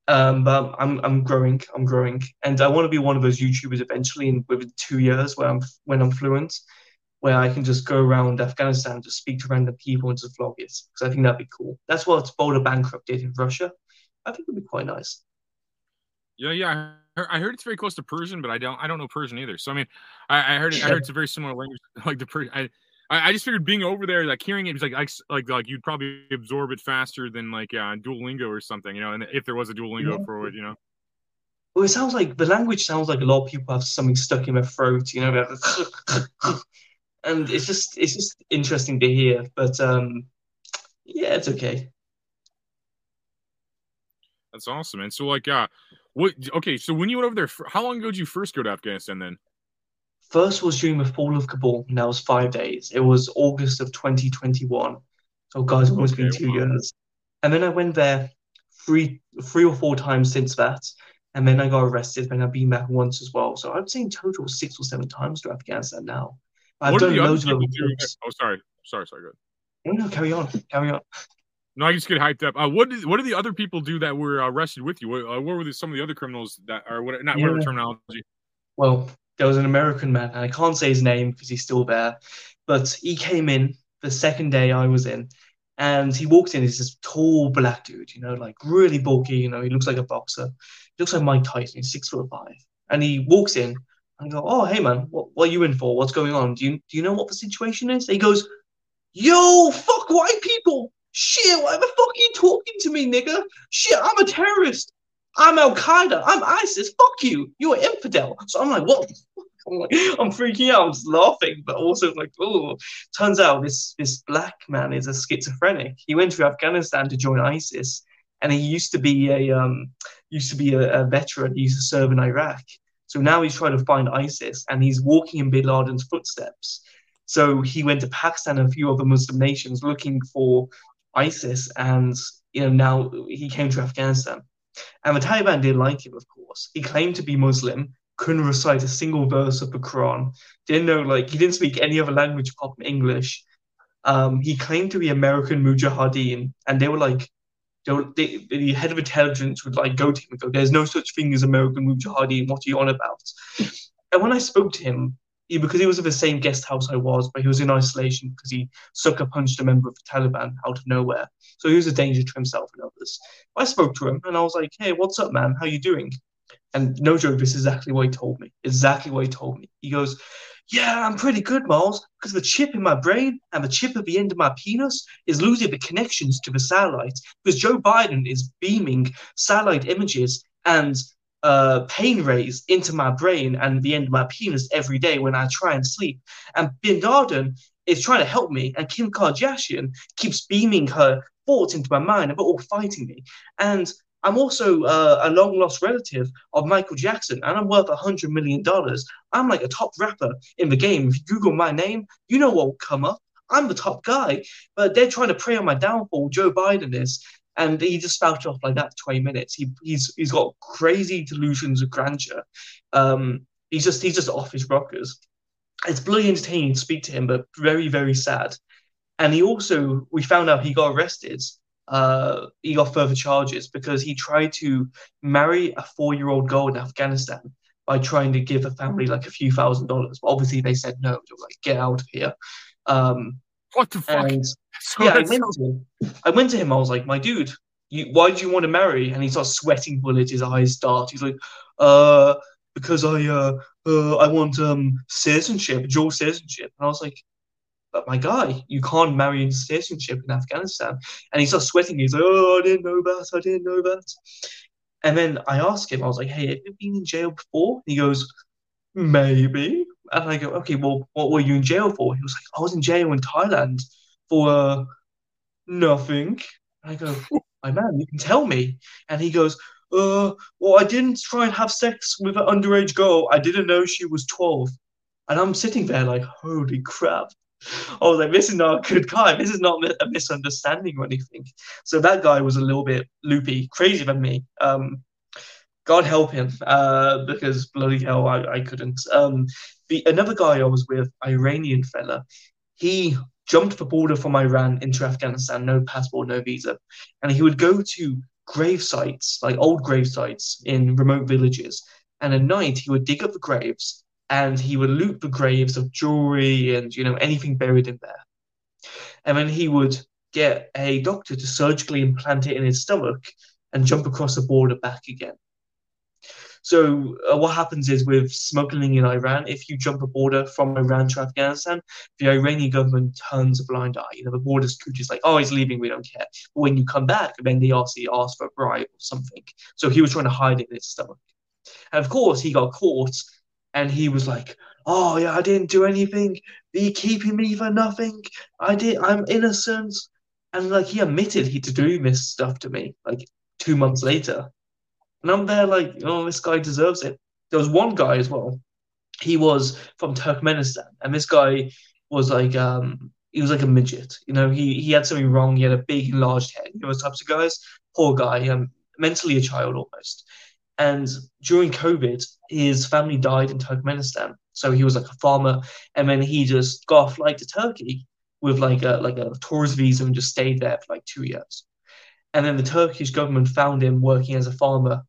Um, but I'm I'm growing, I'm growing, and I want to be one of those YouTubers eventually in within two years where I'm when I'm fluent, where I can just go around Afghanistan, just speak to random people and just vlog it. Because I think that'd be cool. That's what Bald and Bankrupt did in Russia. I think it'd be quite nice. Yeah, yeah. I heard it's very close to Persian, but I don't I don't know Persian either. So I mean, I, I heard it, I heard it's a very similar language, <laughs> like the Persian. I I, just figured being over there, like hearing it, was like like like you'd probably absorb it faster than like uh, Duolingo or something, you know. And if there was a Duolingo yeah. for it, you know. Well, it sounds like the language sounds like a lot of people have something stuck in their throat, you know, <laughs> <laughs> and it's just it's just interesting to hear. But um, yeah, it's okay. That's awesome, and so like, uh, what? Okay, so when you went over there, how long ago did you first go to Afghanistan? Then First was during the fall of Kabul, and that was five days. It was August of 2021. So, guys, almost okay, been two wow. years. And then I went there three, three or four times since that. And then I got arrested, and I've been back once as well. So say in total six or seven times to Afghanistan now. I've what done loads of Oh, sorry, sorry, sorry. Good. No, no, carry on, carry on. No, I just get hyped up. Uh, what did what did the other people do that were arrested with you? What, uh, what were the, some of the other criminals that are what? Not yeah. whatever terminology. Well, there was an American man, and I can't say his name because he's still there, but he came in the second day I was in, and he walked in. He's this tall black dude, you know, like really bulky. You know, he looks like a boxer. He looks like Mike Tyson. He's six foot five, and he walks in. And I go, "Oh, hey man, what, what are you in for? What's going on? Do you do you know what the situation is?" He goes, "Yo, fuck white people." Shit, why the fuck are you talking to me, nigga? Shit, I'm a terrorist. I'm Al Qaeda. I'm ISIS. Fuck you. You're an infidel. So I'm like, what? I'm like, I'm freaking out. I'm just laughing, but also like, oh. Turns out this this black man is a schizophrenic. He went to Afghanistan to join ISIS, and he used to be a um used to be a, a veteran. He used to serve in Iraq. So now he's trying to find ISIS and he's walking in bin Laden's footsteps. So he went to Pakistan and a few other Muslim nations looking for ISIS, and you know now he came to Afghanistan. And the Taliban didn't like him, of course. He claimed to be Muslim, couldn't recite a single verse of the Quran, didn't know like he didn't speak any other language apart from English. Um, he claimed to be American Mujahideen, and they were like, were, they, the head of intelligence would like go to him and go, "There's no such thing as American Mujahideen. What are you on about?" And when I spoke to him, he, because he was in the same guest house I was, but he was in isolation because he sucker punched a member of the Taliban out of nowhere. So he was a danger to himself and others. I spoke to him and I was like, "Hey, what's up, man? How you doing?" And no joke, this is exactly what he told me. Exactly what he told me. He goes, Yeah, I'm pretty good, Miles, because the chip in my brain and the chip at the end of my penis is losing the connections to the satellite. Because Joe Biden is beaming satellite images and uh, pain rays into my brain and the end of my penis every day when I try and sleep. And Bin Laden is trying to help me, and Kim Kardashian keeps beaming her thoughts into my mind, and we're all fighting me. And I'm also uh, a long lost relative of Michael Jackson, and I'm worth a hundred million dollars. I'm like a top rapper in the game. If you Google my name, you know what will come up. I'm the top guy, but they're trying to prey on my downfall. Joe Biden is, and he just spouted off like that. Twenty minutes. He he's he's got crazy delusions of grandeur. Um, he's just he's just off his rockers. It's bloody entertaining to speak to him, but very very sad. And he also we found out he got arrested uh, he got further charges because he tried to marry a four-year-old girl in Afghanistan by trying to give a family like a few thousand dollars. But obviously, they said no. They were like, "Get out of here." Um, what the fuck? And, <laughs> yeah, I went to him. I went to him. I was like, "My dude, you, why do you want to marry?" And he starts sweating bullets. His eyes start. He's like, "Uh, because I uh, uh I want um citizenship, dual citizenship." And I was like, but my guy, you can't marry into citizenship in Afghanistan. And he starts sweating. He's like, oh, I didn't know that. I didn't know that. And then I ask him, I was like, hey, have you been in jail before? He goes, maybe. And I go, okay, well, what were you in jail for? He was like, I was in jail in Thailand for uh, nothing. And I go, <laughs> my man, you can tell me. And he goes, uh, well, I didn't try and have sex with an underage girl. I didn't know she was 12. And I'm sitting there like, holy crap. I was like, this is not a good guy. This is not a misunderstanding or anything. So that guy was a little bit loopy, crazier than me. Um, God help him, uh, because bloody hell, I, I couldn't. Um, the another guy I was with, Iranian fella, he jumped the border from Iran into Afghanistan, no passport, no visa, and he would go to grave sites, like old grave sites in remote villages, and at night he would dig up the graves and he would loot the graves of jewelry and you know anything buried in there. And then he would get a doctor to surgically implant it in his stomach and jump across the border back again. So uh, what happens is with smuggling in Iran, if you jump a border from Iran to Afghanistan, the Iranian government turns a blind eye. You know, the border security is like, oh, he's leaving, we don't care. But when you come back, then they ask, ask for a bribe or something. So he was trying to hide it in his stomach. And of course, he got caught and he was like, "Oh yeah, I didn't do anything. Are you keeping me for nothing? I did. I'm innocent." And like he admitted he to do this stuff to me like two months later, and I'm there like, "Oh, this guy deserves it." There was one guy as well. He was from Turkmenistan, and this guy was like, um, he was like a midget. You know, he he had something wrong. He had a big, enlarged head. You know, those types of guys. Poor guy, um, mentally a child almost. And during COVID, his family died in Turkmenistan. So he was like a farmer, and then he just got a flight to Turkey with like a like a tourist visa and just stayed there for like two years. And then the Turkish government found him working as a farmer.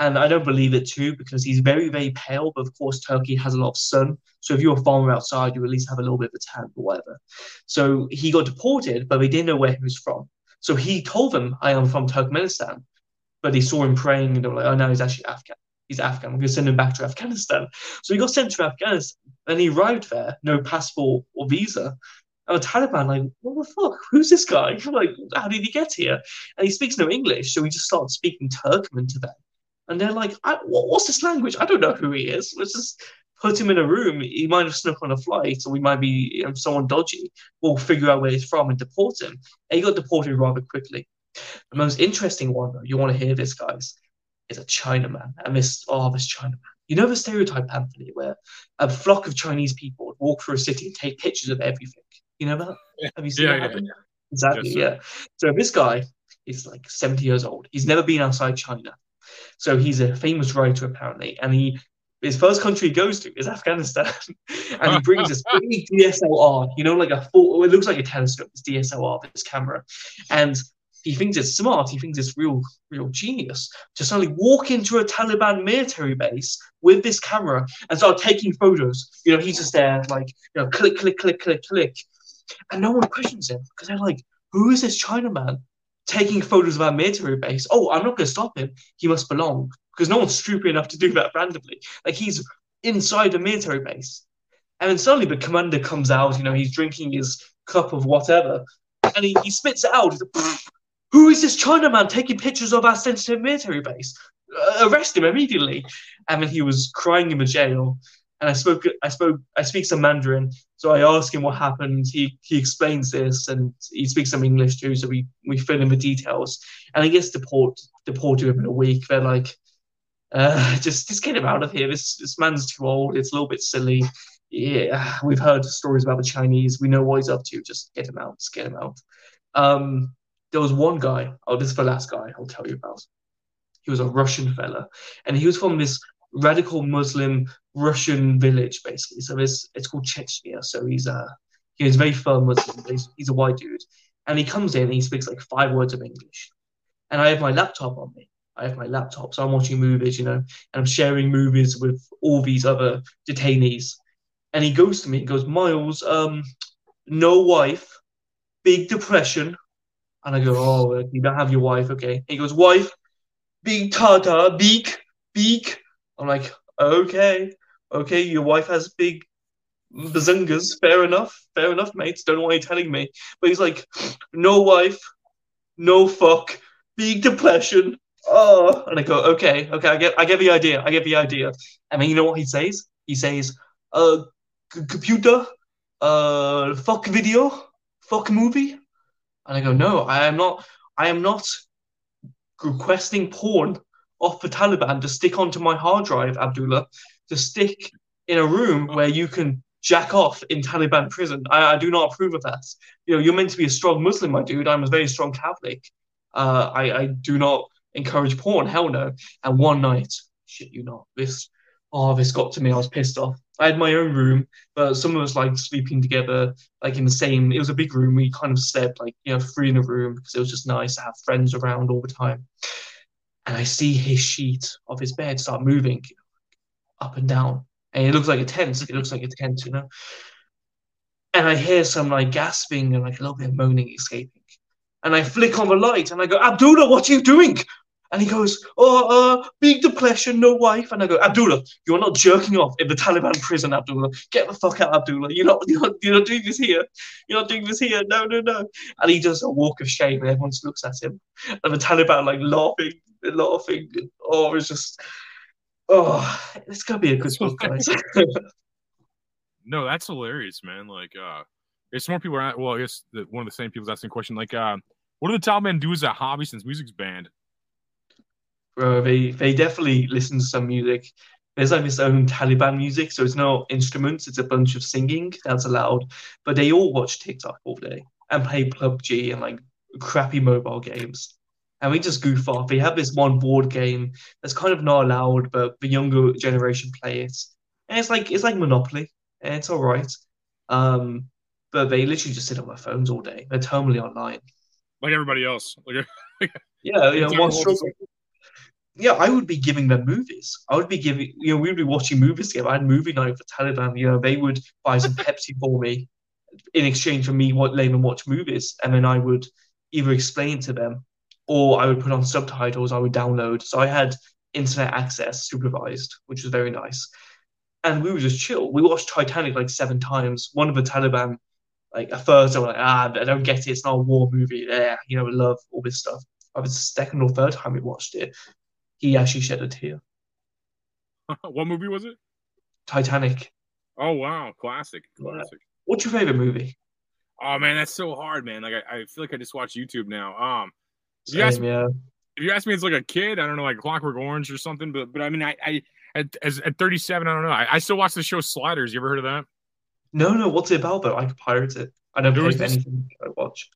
And I don't believe it too, because he's very, very pale. But of course, Turkey has a lot of sun. So if you're a farmer outside, you at least have a little bit of a tan or whatever. So he got deported, but they didn't know where he was from. So he told them, I am from Turkmenistan but they saw him praying and they were like, oh, no, he's actually Afghan. He's Afghan. We're going to send him back to Afghanistan. <laughs> So he got sent to Afghanistan and he arrived there, no passport or visa. And the Taliban, like, what the fuck? <laughs> Who's this guy? <laughs> like, how did he get here? And he speaks no English, so he just started speaking Turkmen to them. And they're like, what's this language? I don't know who he is. Let's just put him in a room. He might have snuck on a flight, or we might be you know, someone dodgy. We'll figure out where he's from and deport him. And he got deported rather quickly. The most interesting one, though, you want to hear this, guys, is a Chinaman. And this, oh, this Chinaman. You know the stereotype, Anthony, where a flock of Chinese people would walk through a city and take pictures of everything. You know that? Have you seen Yeah, that yeah, yeah. Exactly. Yes, yeah. So this guy is like 70 years old. He's never been outside China. So he's a famous writer apparently, and he his first country he goes to is Afghanistan, <laughs> and he brings this big DSLR, you know, like a full. It looks like a telescope. This DSLR, this camera, and he thinks it's smart. He thinks it's real, real genius to suddenly walk into a Taliban military base with this camera and start taking photos. You know, he's just there, like, you know, click, click, click, click, click, and no one questions him because they're like, "Who is this Chinaman taking photos of our military base? Oh, I'm not going to stop him. He must belong." Because no one's stupid enough to do that randomly. Like he's inside a military base. And then suddenly the commander comes out, you know, he's drinking his cup of whatever, and he, he spits it out. He's like, "Pfft, Who is this Chinaman taking pictures of our sensitive military base? Uh, arrest him immediately. And then he was crying in the jail. And I spoke, I spoke, I speak some Mandarin. So I ask him what happened. He he explains this, and he speaks some English too. So we we fill in the details, and he gets deport deported within a week. They're like, uh, just just get him out of here. This this man's too old. It's a little bit silly. Yeah, we've heard stories about the Chinese. We know what he's up to. Just get him out. Just get him out. Um, there was one guy. Oh, this is the last guy I'll tell you about. He was a Russian fella, and he was from this radical Muslim Russian village, basically. So it's it's called Chechnya. So he's a he's very firm Muslim. He's, he's a white dude, and he comes in and he speaks like five words of English. And I have my laptop on me. I have my laptop, so I'm watching movies, you know, and I'm sharing movies with all these other detainees. And he goes to me, he goes, Miles, um, no wife, big depression. And I go, oh, you don't have your wife, okay. He goes, wife, big tata, big, big. I'm like, okay, okay, your wife has big bazungas. Fair enough, fair enough, mates. Don't know why you're telling me. But he's like, no wife, no fuck, big depression. Oh, and I go, okay, okay, I get, I get the idea, I get the idea. And then you know what he says? He says, uh, c- computer, uh, fuck video, fuck movie. And I go, no, I am not, I am not requesting porn off the Taliban to stick onto my hard drive, Abdullah, to stick in a room where you can jack off in Taliban prison. I, I do not approve of that. You know, you're meant to be a strong Muslim, my dude. I'm a very strong Catholic. Uh, I, I do not encourage porn. Hell no. And one night, shit, you not this. Oh, this got to me. I was pissed off. I had my own room, but some of us like sleeping together, like in the same. It was a big room. We kind of slept like you know three in a room because it was just nice to have friends around all the time. And I see his sheet of his bed start moving up and down, and it looks like a tent. It looks like a tent, you know. And I hear some like gasping and like a little bit of moaning escaping. And I flick on the light and I go, Abdullah, what are you doing? And he goes, Oh, uh, big depression, no wife. And I go, Abdullah, you're not jerking off in the Taliban prison, Abdullah. Get the fuck out, Abdullah. You're not, <laughs> you're not, you're not doing this here. You're not doing this here. No, no, no. And he does a walk of shame and everyone just looks at him. And the Taliban like laughing, laughing. Oh, it's just, oh, it's going to be a good book, guys. <laughs> No, that's hilarious, man. Like, uh, it's more people are well, I guess the, one of the same people's asking a question, like, uh, what do the Taliban do as a hobby since music's banned? Bro, they, they definitely listen to some music. There's like this own Taliban music, so it's not instruments, it's a bunch of singing that's allowed. But they all watch TikTok all day and play PUBG and like crappy mobile games. And we just goof off. They have this one board game that's kind of not allowed, but the younger generation play it. And it's like it's like Monopoly. And it's all right. Um, but they literally just sit on their phones all day. They're terminally online. Like everybody else. Like, <laughs> Yeah, Entire one world struggle. is- Yeah, I would be giving them movies. I would be giving, you know, we would be watching movies together. I had movie night for Taliban. You know, they would buy some <laughs> Pepsi for me in exchange for me what letting them watch movies, and then I would either explain to them or I would put on subtitles. I would download. So I had internet access supervised, which was very nice. And we would just chill. We watched Titanic like seven times. One of the Taliban, like at first, I was like, ah, I don't get it. It's not a war movie. Yeah, you know, love all this stuff. By the second or third time we watched it, he actually shed a tear. <laughs> what movie was it? Titanic. Oh, wow. Classic. Classic. What's your favorite movie? Oh, man, that's so hard, man. Like, I, I feel like I just watch YouTube now. Um, if you ask Same, yeah. if you ask me, it's like a kid. I don't know, like Clockwork Orange or something. But but I mean, I I, at as at 37. I don't know. I, I still watch the show Sliders. You ever heard of that? No, no. What's it about? But I could pirate it. I don't There pay was for this- anything I watch.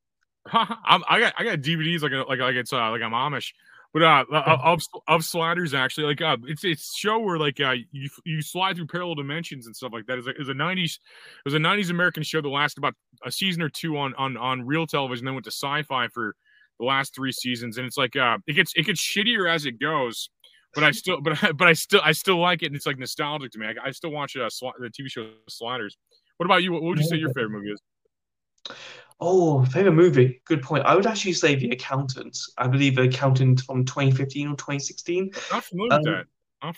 <laughs> I'm, I got I got DVDs like a, like like it's uh, like I'm Amish, but uh of of sliders actually like uh it's it's a show where like uh you you slide through parallel dimensions and stuff like that. Is it was a 90s it was a 90s American show that lasted about a season or two on on on real television, then went to sci-fi for the last three seasons, and it's like uh it gets it gets shittier as it goes. But I still, but I, but I still, I still like it, and it's like nostalgic to me. I, I still watch uh, sli- the TV show Sliders. What about you? What would you say your <laughs> favorite movie is? Oh, favorite movie. Good point. I would actually say The Accountant. I believe The Accountant from 2015 or 2016. Not familiar with Um, that.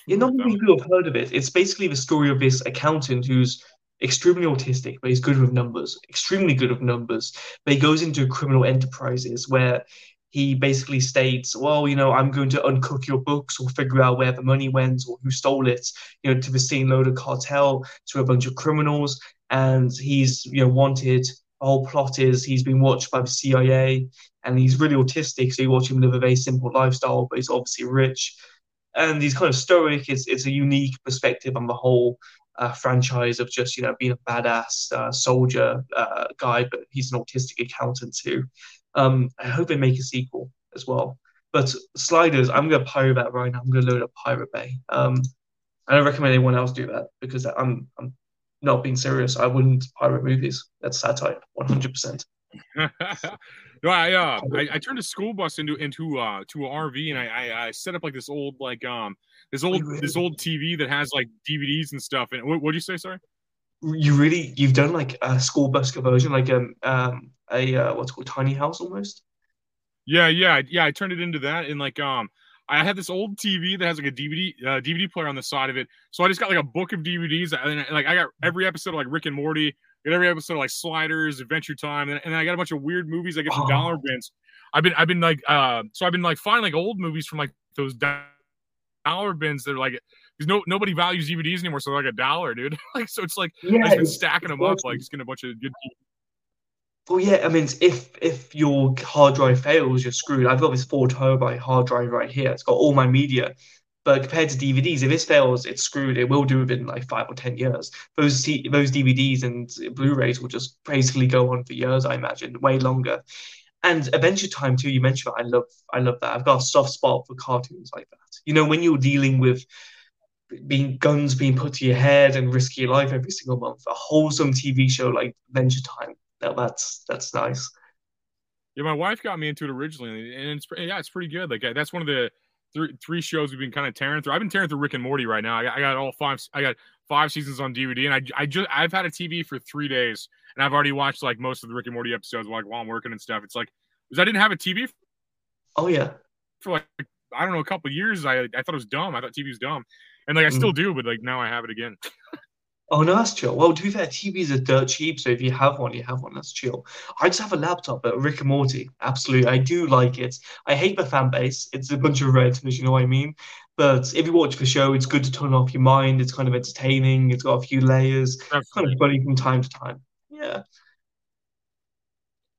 Yeah, not many people have heard of it. It's basically the story of this accountant who's extremely autistic, but he's good with numbers, extremely good with numbers. But he goes into criminal enterprises where he basically states, well, you know, I'm going to uncook your books or figure out where the money went or who stole it, you know, to the Sinaloa cartel, to a bunch of criminals. And he's, you know, wanted. Whole plot is he's been watched by the CIA and he's really autistic. So you watch him live a very simple lifestyle, but he's obviously rich and he's kind of stoic. It's it's a unique perspective on the whole uh, franchise of just you know being a badass uh, soldier uh, guy, but he's an autistic accountant too. Um, I hope they make a sequel as well. But Sliders, I'm gonna pirate that right now. I'm gonna load up Pirate Bay. Um, I don't recommend anyone else do that because I'm I'm not being serious. I wouldn't pirate movies. That's satire, 100. percent <laughs> no, I uh, I, I turned a school bus into into uh to an RV, and I, I I set up like this old like um this old really? this old TV that has like DVDs and stuff. And what what'd you say? Sorry. You really you've done like a school bus conversion, like um um a uh, what's called tiny house almost. Yeah, yeah, yeah. I turned it into that, and like um, I had this old TV that has like a DVD uh, DVD player on the side of it. So I just got like a book of DVDs, and like I got every episode of like Rick and Morty, got every episode of like Sliders, Adventure Time, and, and I got a bunch of weird movies I get from Oh. dollar bins. I've been I've been like uh, so I've been like finding like old movies from like those dollar bins They're like because no nobody values DVDs anymore, so they're like a dollar, dude. <laughs> like so it's like Yeah, I've been stacking them up, like just getting a bunch of good. Well, yeah, I mean, if if your hard drive fails, you're screwed. I've got this four terabyte hard drive right here. It's got all my media. But compared to DVDs, if this fails, it's screwed. It will do within like five or ten years. Those those DVDs and Blu-rays will just basically go on for years, I imagine, way longer. And Adventure Time too. You mentioned that. I love I love that. I've got a soft spot for cartoons like that. You know, when you're dealing with being guns being put to your head and your life every single month, a wholesome TV show like Adventure Time. That's that's nice. Yeah, my wife got me into it originally, and it's yeah, it's pretty good. Like that's one of the three three shows we've been kind of tearing through. I've been tearing through Rick and Morty right now. I got, I got all five. I got five seasons on DVD, and I I just I've had a TV for three days, and I've already watched like most of the Rick and Morty episodes like while I'm working and stuff. It's like because I didn't have a TV Oh yeah. for like I don't know a couple years. I I thought it was dumb. I thought TV was dumb, and like I mm-hmm. still do, but like now I have it again. <laughs> Oh no, that's chill. Well, to be fair, TVs are dirt cheap, so if you have one, you have one. That's chill. I just have a laptop, but Rick and Morty, absolutely, I do like it. I hate the fan base. It's a bunch of redness, you know what I mean? But if you watch the show, it's good to turn off your mind. It's kind of entertaining. It's got a few layers. Kind of funny from time to time. Yeah.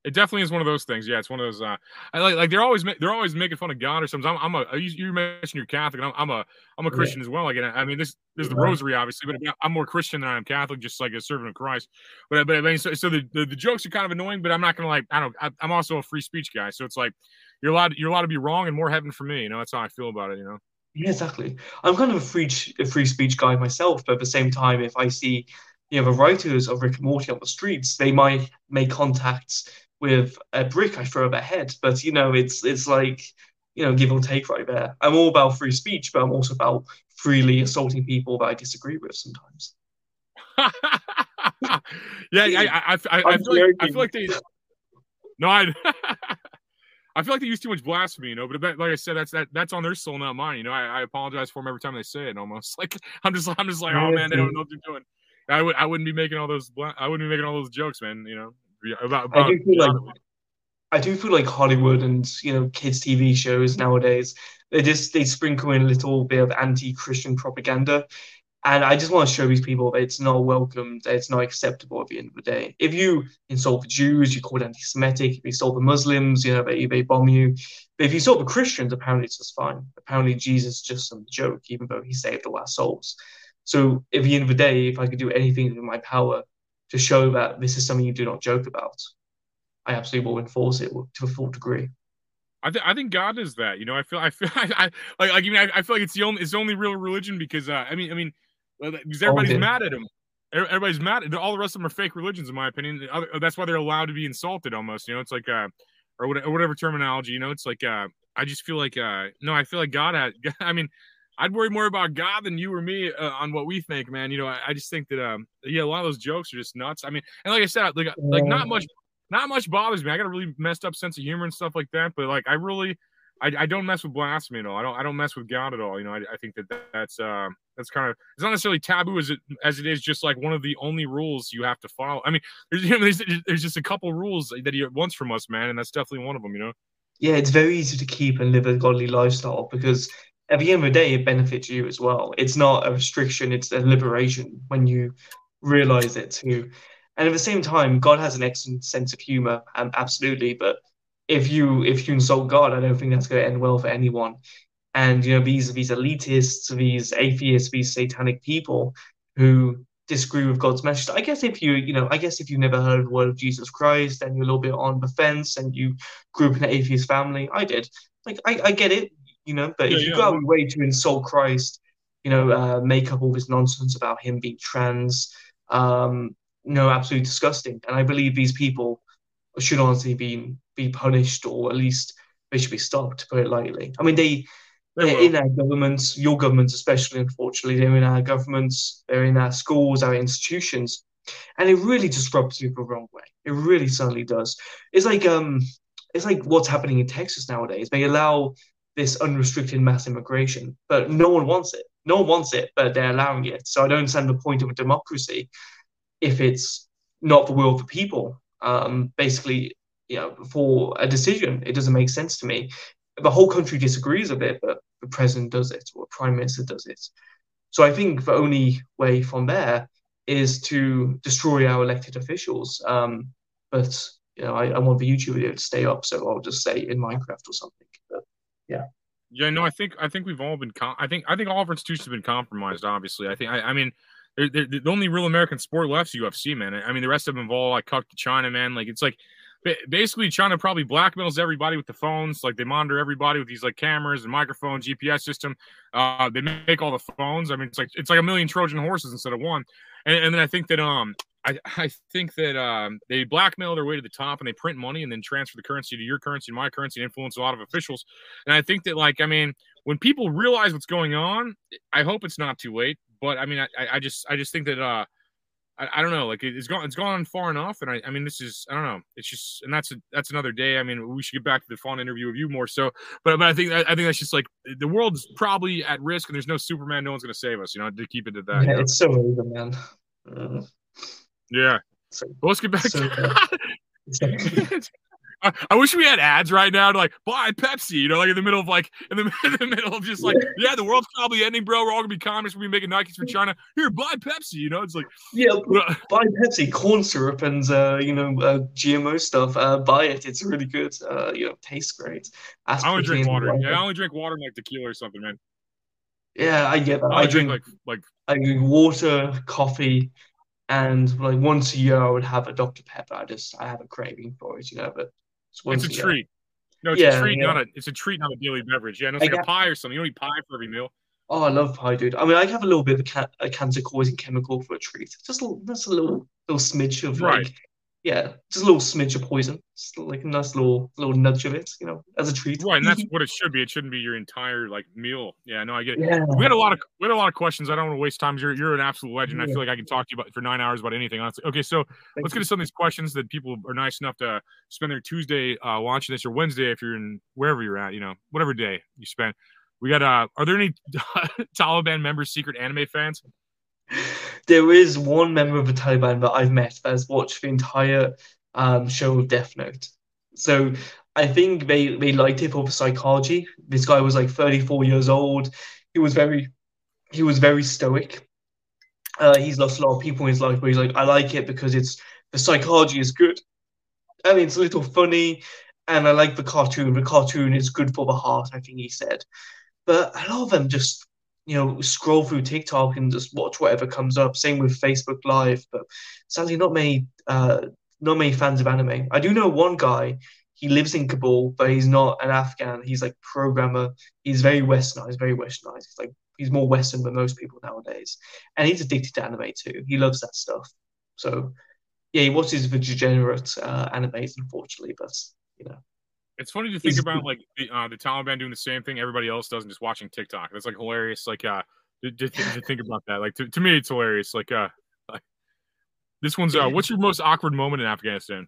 It definitely is one of those things. Yeah, it's one of those. Uh, I like like they're always they're always making fun of God or something. I'm, I'm a you, you mentioned you're Catholic, and I'm, I'm a I'm a Yeah. Christian as well. Like, I I mean, this there's the rosary obviously, but I'm more Christian than I am Catholic, just like a servant of Christ. But but I mean, so, so the, the the jokes are kind of annoying, but I'm not gonna like I don't. I, I'm also a free speech guy, so it's like you're allowed you're allowed to be wrong and more heaven for me. You know, that's how I feel about it. You know. Yeah, exactly. I'm kind of a free a free speech guy myself, but at the same time, if I see you know the writers of Rick and Morty on the streets, they might make contacts with a brick I throw at their head. But you know, it's it's like you know, give or take right there. I'm all about free speech, but I'm also about freely assaulting people that I disagree with sometimes. <laughs> yeah, I, I, I, I, feel like I feel like they. No, I. <laughs> I feel like they use too much blasphemy, you know. But that, like I said, that's that that's on their soul, not mine. You know, I, I apologize for them every time they say it. Almost <laughs> like I'm just I'm just like, oh man, they don't know what they're doing. I would I wouldn't be making all those bla- I wouldn't be making all those jokes, man. You know, about, I do feel like I do feel like Hollywood and you know kids TV shows nowadays they just they sprinkle in a little bit of anti-Christian propaganda, and I just want to show these people that it's not welcome, that it's not acceptable at the end of the day. If you insult the Jews, you call it anti-Semitic. If you insult the Muslims, you know they they bomb you. But if you insult the Christians, apparently it's just fine. Apparently Jesus is just some joke, even though he saved the last souls. So at the end of the day, if I could do anything in my power to show that this is something you do not joke about, I absolutely will enforce it to a full degree. I, th- I think God is that. You know, I feel I feel <laughs> I, I like I mean I, I, feel like it's the only it's the only real religion because uh, I mean I mean because everybody's okay. mad at him. Everybody's mad. All the rest of them are fake religions, in my opinion. That's why they're allowed to be insulted. Almost, you know, it's like uh, or whatever terminology. You know, it's like uh, I just feel like uh, no, I feel like God had. <laughs> I mean, I'd worry more about God than you or me uh, on what we think, man. You know, I, I, just think that um, yeah, a lot of those jokes are just nuts. I mean, and like I said, like like not much, not much bothers me. I got a really messed up sense of humor and stuff like that, but like I really. I, I don't mess with blasphemy at all. I don't I don't mess with God at all. You know, I, I think that that's uh, that's kind of it's not necessarily taboo as it as it is just like one of the only rules you have to follow. I mean, there's you know, there's, there's just a couple rules that he wants from us, man, and that's definitely one of them. You know. Yeah, it's very easy to keep and live a godly lifestyle because at the end of the day, it benefits you as well. It's not a restriction; it's a liberation when you realize it too. And at the same time, God has an excellent sense of humor, um, absolutely. But if you if you insult God, I don't think that's going to end well for anyone. And you know these these elitists, these atheists, these satanic people who disagree with God's message. I guess if you you know I guess if you've never heard of the word of Jesus Christ and you're a little bit on the fence and you grew up in an atheist family, I did. Like I, I get it, you know. But yeah, if you yeah. go out of your way to insult Christ, you know, uh, make up all this nonsense about him being trans, um, no, absolutely disgusting. And I believe these people should honestly be be punished or at least they should be stopped, to put it lightly. I mean, they, they're in our governments, your governments especially, unfortunately, they're in our governments, they're in our schools, our institutions, and it really rubs people the wrong way. It really suddenly does. It's like um, it's like what's happening in Texas nowadays. They allow this unrestricted mass immigration, but no one wants it. No one wants it, but they're allowing it. So I don't understand the point of a democracy if it's not the will of the people. Um, basically, you know, for a decision. It doesn't make sense to me. The whole country disagrees with it, but the president does it or prime minister does it. So I think the only way from there is to destroy our elected officials. Um, but you know, I, I, want the YouTube video to stay up, so I'll just say in Minecraft or something. Yeah. Yeah, no, I think I think we've all been. Com- I think I think all of our institutions have been compromised. Obviously, I think. I, I mean, they're, they're, the only real American sport left is UFC, man. I mean, the rest of them have all like cucked to China, man. Like it's like basically China probably blackmails everybody with the phones. Like they monitor everybody with these like cameras and microphones, GPS system. Uh, they make all the phones. I mean, it's like it's like a million Trojan horses instead of one. And, and then I think that um I, I think that um, they blackmail their way to the top and they print money and then transfer the currency to your currency and my currency and influence a lot of officials. And I think that like I mean when people realize what's going on, I hope it's not too late. But I mean I, I just I just think that uh I, I, don't know, like it's gone, it's gone far enough. And I, I mean, this is, I don't know, it's just, and that's, a, that's another day. I mean, we should get back to the fun interview of you more. So, but, but I think, I, I think that's just like the world's probably at risk and there's no Superman. No one's going to save us, you know, to keep it to that. Yeah, it's so even, man. Uh, yeah. So, well, let's get back so, to <laughs> I, I, wish we had ads right now to like buy Pepsi, you know, like in the middle of like in the, <laughs> in the middle of just like, yeah. yeah, the world's probably ending, bro. We're all gonna be communists. We're gonna be making Nikes for China. Here, buy Pepsi. You know, it's like yeah, <laughs> buy Pepsi, corn syrup, and uh, you know, uh, GMO stuff. Uh, buy it. It's really good. Uh, you know, tastes great. I only drink water. Yeah, I only drink water like tequila or something, man. Yeah, I get that. I, I drink, drink like like I drink water, coffee, and like once a year I would have a Dr Pepper. I just I have a craving for it, you know. But it's, it's a treat. No, it's yeah, a treat, yeah. not a. It's a treat, not a daily beverage. Yeah, no, it's like a pie or something. You don't eat pie for every meal. Oh, I love pie, dude. I mean, I have a little bit of a, ca- a cancer-causing chemical for a treat. Just a, just a little little smidge of right. like yeah, just a little smidge of poison, just like a nice little little nudge of it, you know, as a treat. Right, and that's <laughs> what it should be. It shouldn't be your entire like meal. Yeah, no, I get it. Yeah. We had a lot of we had a lot of questions. I don't want to waste time. You're you're an absolute legend. Yeah. I feel like I can talk to you about for nine hours about anything. Honestly. Okay, so Thank let's you. get to some of these questions that people are nice enough to spend their Tuesday uh, watching this or Wednesday if you're in wherever you're at, you know, whatever day you spend. We got uh are there any <laughs> Taliban members, secret anime fans? There is one member of the Taliban that I've met that has watched the entire um, show of Death Note. So I think they, they liked it for the psychology. This guy was like 34 years old. He was very he was very stoic. Uh, he's lost a lot of people in his life, but he's like, I like it because it's the psychology is good. Mean, it's a little funny, and I like the cartoon. The cartoon is good for the heart, I think he said. But a lot of them just, you know, scroll through TikTok and just watch whatever comes up. Same with Facebook Live, but sadly, not many, uh, not many fans of anime. I do know one guy. He lives in Kabul, but he's not an Afghan. He's like programmer. He's very westernized, very westernized. He's like he's more Western than most people nowadays, and he's addicted to anime too. He loves that stuff. So yeah, he watches the degenerate uh, animes, unfortunately, but you know. It's funny to think about like the, uh, the Taliban doing the same thing everybody else does and just watching TikTok. That's like hilarious. Like, uh, to, to, to think about that. Like, to, to me, it's hilarious. Like, uh, like, this one's uh, what's your most awkward moment in Afghanistan?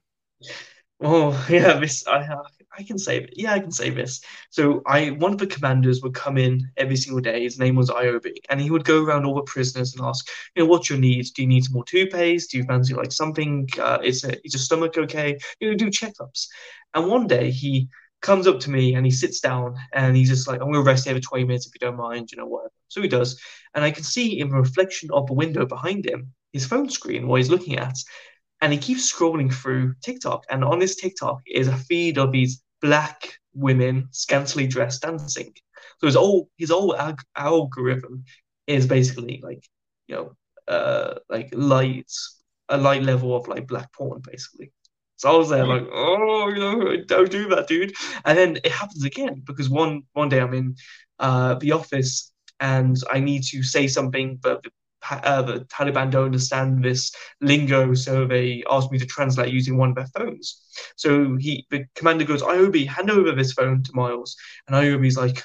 Oh <laughs> yeah, this I uh, I can save it. Yeah, I can save this. So I one of the commanders would come in every single day. His name was Iobi, and he would go around all the prisoners and ask, you know, what's your needs? Do you need some more toothpaste? Do you fancy like something? Uh, is it, is your stomach okay? You know, do checkups. And one day he comes up to me and he sits down and he's just like, I'm gonna rest here for 20 minutes if you don't mind, you know, whatever. So he does, and I can see in the reflection of the window behind him his phone screen what he's looking at and he keeps scrolling through TikTok. And on this TikTok is a feed of these black women scantily dressed dancing. So his whole his whole ag- algorithm is basically like you know uh like light a light level of like black porn basically. So I was there like, oh, you know, don't do that, dude. And then it happens again because one one day I'm in uh, the office and I need to say something, but uh, the Taliban don't understand this lingo, so they asked me to translate using one of their phones. So he, the commander goes, "Iobi, hand over this phone to Miles," and Iobi's like,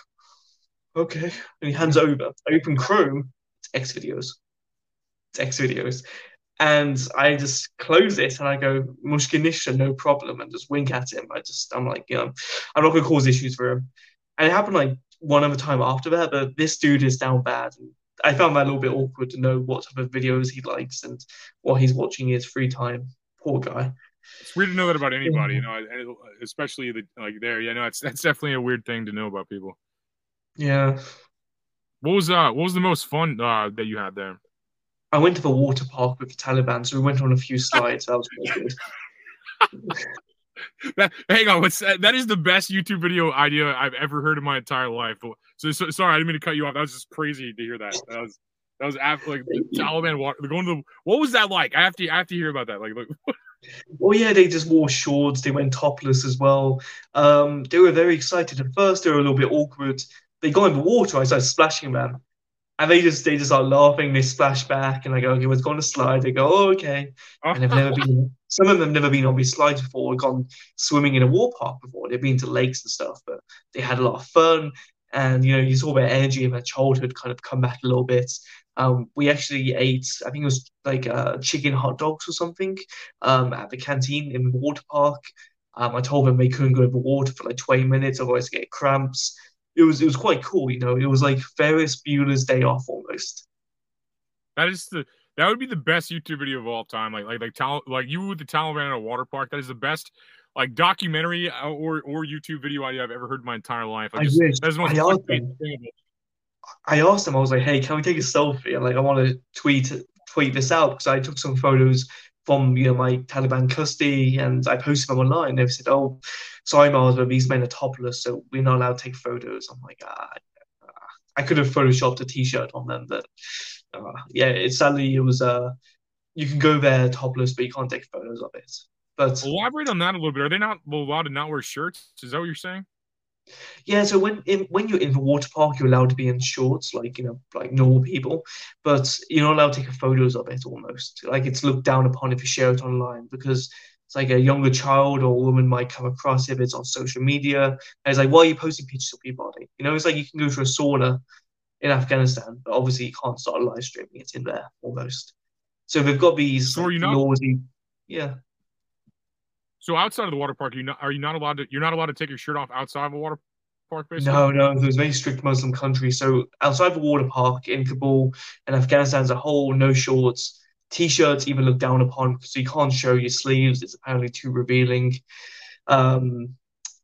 "Okay," and he hands over. I open Chrome, it's X videos, it's X videos, and I just close it and I go, "Mushkinisha, no problem," and just wink at him. I just, I'm like, you know, I'm not gonna cause issues for him. And it happened like one other time after that, but this dude is down bad. And I found that a little bit awkward to know what type of videos he likes and what he's watching in his free time. Poor guy. It's weird to know that about anybody, you know, especially the like there. Yeah, no, it's that's definitely a weird thing to know about people. Yeah. What was uh what was the most fun uh that you had there? I went to the water park with the Taliban, so we went on a few slides. That was really good. <laughs> <laughs> that, hang on, what's that? that is the best YouTube video idea I've ever heard in my entire life. So, so sorry, I didn't mean to cut you off. That was just crazy to hear that. That was that was after like the Taliban water going to the. What was that like? I have to I have to hear about that. Like, like <laughs> well, yeah, they just wore shorts. They went topless as well. Um, they were very excited at first. They were a little bit awkward. They got in the water. I started splashing them, and they just they just start laughing. They splash back, and I go, "Okay, we're going to slide." They go, "Oh, okay." And they've never been. <laughs> Some of them have never been on these slides before. Or Gone swimming in a water park before. They've been to lakes and stuff, but they had a lot of fun and you know you saw their energy and their childhood kind of come back a little bit. Um, we actually ate, I think it was like uh, chicken hot dogs or something um, at the canteen in the water park. Um, I told them they couldn't go over water for like 20 minutes, otherwise get cramps. It was it was quite cool, you know. It was like Ferris Bueller's Day Off almost. That is the that would be the best YouTube video of all time. Like like like like you with the Taliban at a water park. That is the best like documentary uh, or or YouTube video idea I've ever heard in my entire life. I just, wish. That's I asked, them, I asked them. I was like, "Hey, can we take a selfie?" And like, I want to tweet tweet this out because I took some photos from you know my Taliban custody and I posted them online. They said, "Oh, sorry, Miles, but these men are topless, so we're not allowed to take photos." I'm like, ah, I could have photoshopped a T-shirt on them, but uh, yeah, it sadly it was. Uh, you can go there topless, but you can't take photos of it. But elaborate on that a little bit. Are they not allowed to not wear shirts? Is that what you're saying? Yeah, so when in, when you're in the water park, you're allowed to be in shorts, like you know, like normal people, but you're not allowed to take photos of it. Almost like it's looked down upon if you share it online because it's like a younger child or woman might come across if it's on social media. And it's like, why are you posting pictures of your body? You know, it's like you can go to a sauna in Afghanistan, but obviously you can't start live streaming it in there almost. So they've got these so like, not- laws. Yeah. So outside of the water park, you not, are you not allowed to? You're not allowed to take your shirt off outside of a water park, basically. No, no, there's a very strict Muslim country. So outside of the water park in Kabul and Afghanistan as a whole, no shorts. T-shirts even look down upon, so you can't show your sleeves. It's apparently too revealing. Um,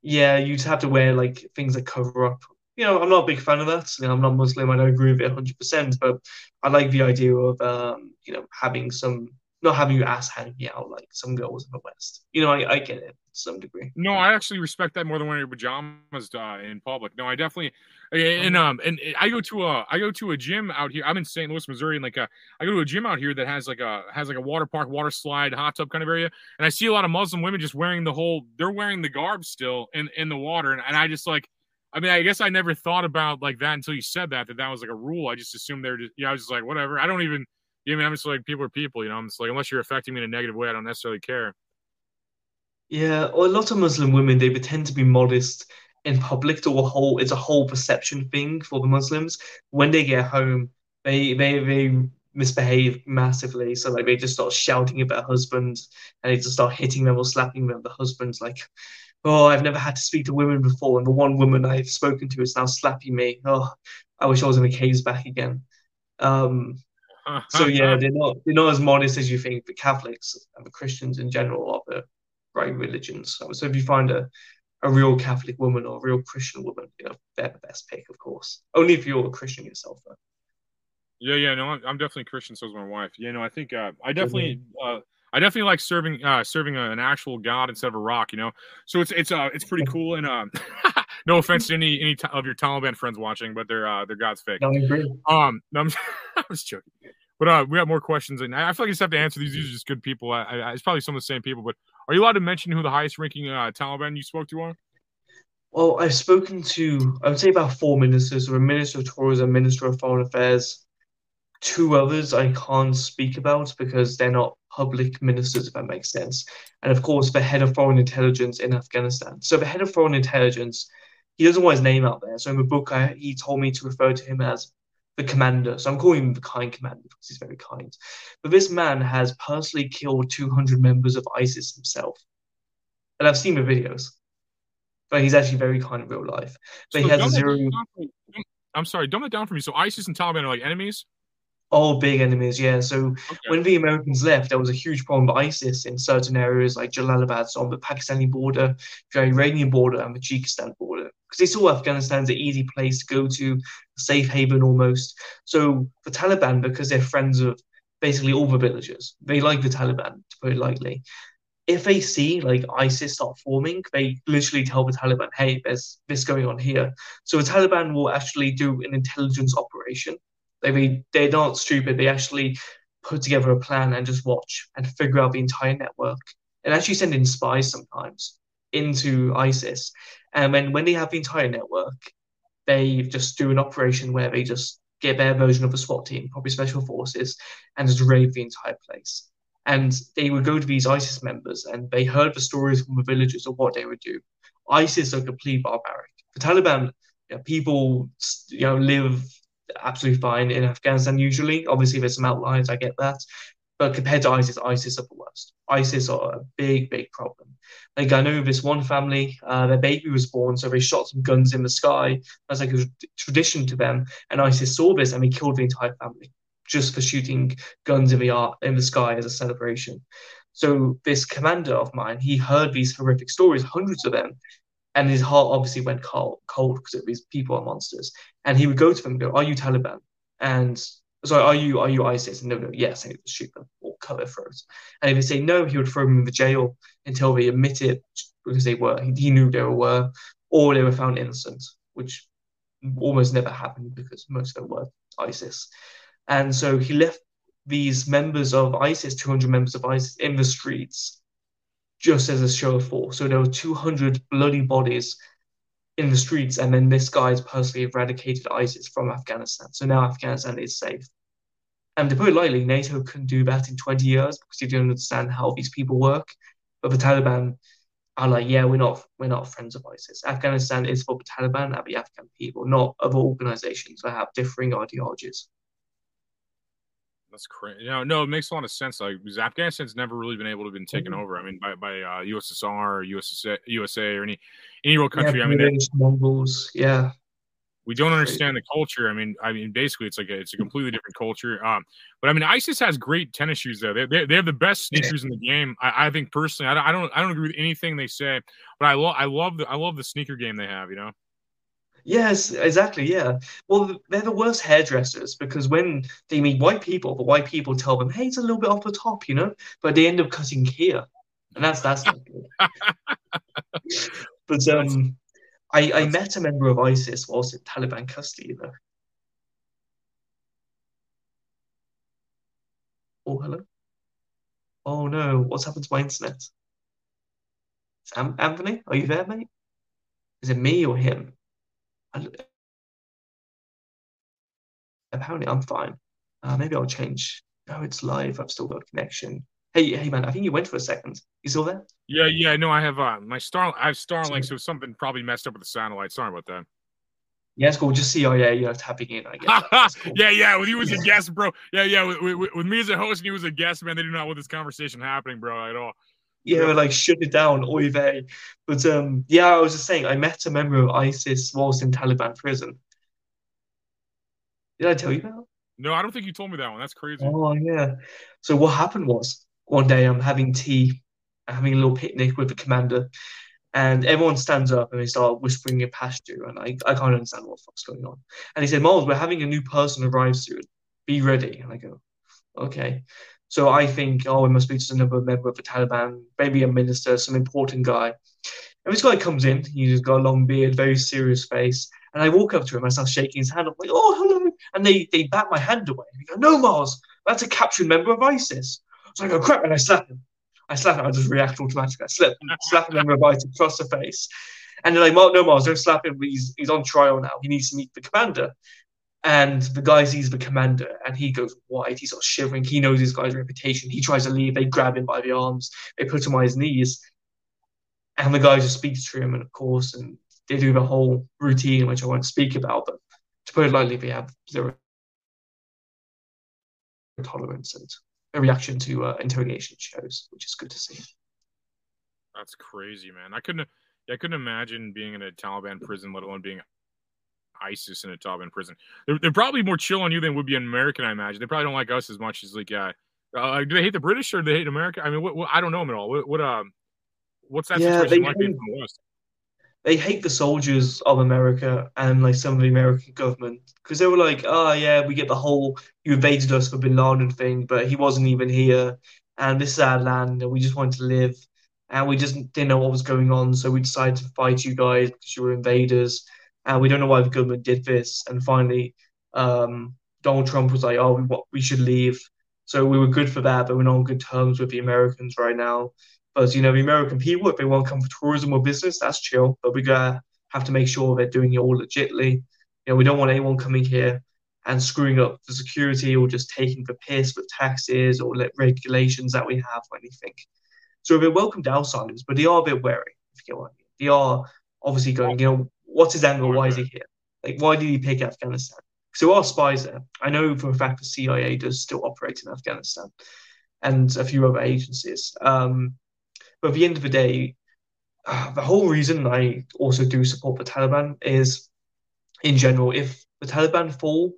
yeah, you'd have to wear like things that cover up. You know, I'm not a big fan of that. You know, I'm not Muslim. I don't agree with it 100%, but I like the idea of um, you know having some not having your ass hanging out like some girls in the West. You know, I, I get it. some degree. No, I actually respect that more than wearing your pajamas uh, in public. No, I definitely and um and I go to a I go to a gym out here. I'm in St. Louis, Missouri, and like a, I go to a gym out here that has like a has like a water park, water slide, hot tub kind of area, and I see a lot of Muslim women just wearing the whole. They're wearing the garb still in in the water, and, and I just like. I mean, I guess I never thought about like that until you said that that that was like a rule. I just assumed they're just yeah. I was just like whatever. I don't even. Yeah, I mean, I'm just like people are people. You know, I'm just like unless you're affecting me in a negative way, I don't necessarily care. Yeah, or a lot of Muslim women they pretend to be modest in public. To a whole, it's a whole perception thing for the Muslims. When they get home, they they they misbehave massively. So like they just start shouting at their husbands, and they just start hitting them or slapping them. The husband's like, "Oh, I've never had to speak to women before, and the one woman I've spoken to is now slapping me. Oh, I wish I was in the caves back again." Um, so <laughs> yeah, they're not they're not as modest as you think. The Catholics and the Christians in general are the right religions. So, so if you find a a real Catholic woman or a real Christian woman, you know, they're the best pick, of course. Only if you're a Christian yourself, though. Yeah, yeah, no, I'm, I'm definitely Christian. So is my wife. Yeah, no, I think uh, I definitely, uh, I definitely like serving, uh, serving an actual God instead of a rock. You know, so it's it's uh it's pretty <laughs> cool. And um, <laughs> no offense to any any of your Taliban friends watching, but they're uh they're God's fake. No, I agree. Um, <laughs> no, I'm, I was joking. But uh, we have more questions, and I feel like I just have to answer these. These are just good people. I, I, it's probably some of the same people. But are you allowed to mention who the highest ranking uh, Taliban you spoke to are? Well, I've spoken to, I would say about four ministers, so a minister of tourism, a minister of foreign affairs. Two others I can't speak about because they're not public ministers, if that makes sense. And of course, the head of foreign intelligence in Afghanistan. So the head of foreign intelligence, he doesn't want his name out there. So in the book, I, he told me to refer to him as the commander. So I'm calling him the kind commander because he's very kind. But this man has personally killed 200 members of ISIS himself. And I've seen the videos. But he's actually very kind in real life. But so he has a zero. I'm sorry, dumb it down for me. So ISIS and Taliban are like enemies? all big enemies, yeah. So okay. when the Americans left, there was a huge problem with ISIS in certain areas like Jalalabad, so on the Pakistani border, the Iranian border, and the Tajikistan border, because they saw Afghanistan as an easy place to go to, safe haven almost. So the Taliban, because they're friends of basically all the villagers, they like the Taliban, to put it lightly. If they see like ISIS start forming, they literally tell the Taliban, "Hey, there's this going on here." So the Taliban will actually do an intelligence operation they mean, they're not stupid. They actually put together a plan and just watch and figure out the entire network and actually send in spies sometimes into ISIS. And when, when they have the entire network, they just do an operation where they just get their version of a SWAT team, probably special forces, and just raid the entire place. And they would go to these ISIS members and they heard the stories from the villagers of what they would do. ISIS are complete barbaric. The Taliban, you know, people you know live absolutely fine in Afghanistan usually. Obviously, there's some outliers, I get that. But compared to ISIS, ISIS are the worst. ISIS are a big, big problem. Like I know this one family, uh, their baby was born, so they shot some guns in the sky. That's like a tradition to them. And ISIS saw this and they killed the entire family just for shooting guns in the in the sky as a celebration. So this commander of mine, he heard these horrific stories, hundreds of them, and his heart obviously went cold because these people are monsters. And he would go to them and go, "Are you Taliban?" And sorry, are you are you ISIS? Would go, "Yes," and he would shoot them or cut their throats. And if they say no, he would throw them in the jail until they admitted because they were he knew they were, or they were found innocent, which almost never happened because most of them were ISIS. And so he left these members of ISIS, 200 members of ISIS, in the streets just as a show of force. So there were 200 bloody bodies in the streets, and then this guy's personally eradicated ISIS from Afghanistan. So now Afghanistan is safe. And to put it lightly, NATO couldn't do that in 20 years because you don't understand how these people work. But the Taliban are like, yeah, we're not we're not friends of ISIS. Afghanistan is for the Taliban and the Afghan people, not other organizations that have differing ideologies. That's crazy. No, no, it makes a lot of sense. Like Afghanistan's never really been able to been taken mm-hmm. over. I mean, by by uh, USSR or USA, USA or any any real country. Yeah, I mean, Mongols. Yeah. We don't understand the culture. I mean, I mean, basically, it's like a, it's a completely different culture. Um, but I mean, ISIS has great tennis shoes though. They, they, they have the best sneakers in the game. I, I think personally, I don't, I don't I don't agree with anything they say, but I love I love the I love the sneaker game they have. You know. Yes, exactly. Yeah. Well, they're the worst hairdressers because when they meet white people, the white people tell them, "Hey, it's a little bit off the top," you know, but they end up cutting here, and that's that's not good. <laughs> but um, I, I met a member of ISIS whilst in Taliban custody, though. Oh, hello. Oh no, what's happened to my internet? Anthony, are you there, mate? Is it me or him? Apparently, I'm fine. Uh, maybe I'll change. No, it's live. I've still got connection. Hey, hey, man. I think you went for a second. You still there? Yeah, yeah. No, I have uh, my Star. I have Starlink, so something probably messed up with the satellite. Sorry about that. Yeah, it's cool. Just CIA, you know, tapping in. I guess. <laughs> Cool. yeah, yeah. With you as a guest, bro. Yeah, yeah. With, with, with, me as a host and you as a guest, man, they do not want this conversation happening, bro, at all. Yeah, yeah. like shut it down, oy vey. But um, yeah, I was just saying, I met a member of ISIS whilst in Taliban prison. Did I tell you that? No, I don't think you told me that one. That's crazy. Oh yeah. So what happened was one day I'm having tea, having a little picnic with the commander, and everyone stands up and they start whispering in you, and I, I can't understand what the fuck's going on. And he said, Miles, we're having a new person arrive soon. Be ready. And I go, okay. So I think, oh, it must be just another member of the Taliban, maybe a minister, some important guy. And this guy comes in, he's got a long beard, very serious face. And I walk up to him, I start shaking his hand. I'm like, oh, hello. And they, they bat my hand away. They go, no, Mars, that's a captured member of ISIS. So I go, crap, and I slap him. I slap him, I just react automatically. I slap, slap him in right across the face. And they're like, Mark, no, Mars, don't slap him. He's, he's on trial now. He needs to meet the commander. And the guy sees the commander and he goes white. He's all shivering. He knows this guy's reputation. He tries to leave. They grab him by the arms. They put him on his knees. And the guy just speaks to him. And of course, and they do the whole routine, which I won't speak about. But to put it lightly, they have zero tolerance and a reaction to uh, interrogation shows, which is good to see. That's crazy, man. I couldn't, I couldn't imagine being in a Taliban prison, let alone being ISIS in a Taliban prison. They're, they're probably more chill on you than would be an American, I imagine. They probably don't like us as much as like, yeah. Uh, do they hate the British or do they hate America? I mean, what, what, I don't know them at all. What, what um, what's that yeah, situation like hate, being from the West? They hate the soldiers of America and like some of the American government because they were like, oh yeah, we get the whole you invaded us for Bin Laden thing, but he wasn't even here, and this is our land, and we just wanted to live, and we just didn't know what was going on, so we decided to fight you guys because you were invaders, and we don't know why the government did this, and finally, um, Donald Trump was like, oh, we we should leave, so we were good for that, but we're not on good terms with the Americans right now. But you know, the American people, if they want to come for tourism or business, that's chill. But we gotta have to make sure they're doing it all legitly. You know, we don't want anyone coming here and screwing up the security or just taking the piss with taxes or regulations that we have or anything. So they're welcome to outsiders, but they are a bit wary, if you get what I mean. They are obviously going, you know, what's his angle? Why is he here? Like, why did he pick Afghanistan? So there are spies there. I know for a fact the CIA does still operate in Afghanistan and a few other agencies. Um, but at the end of the day, uh, the whole reason I also do support the Taliban is, in general, if the Taliban fall,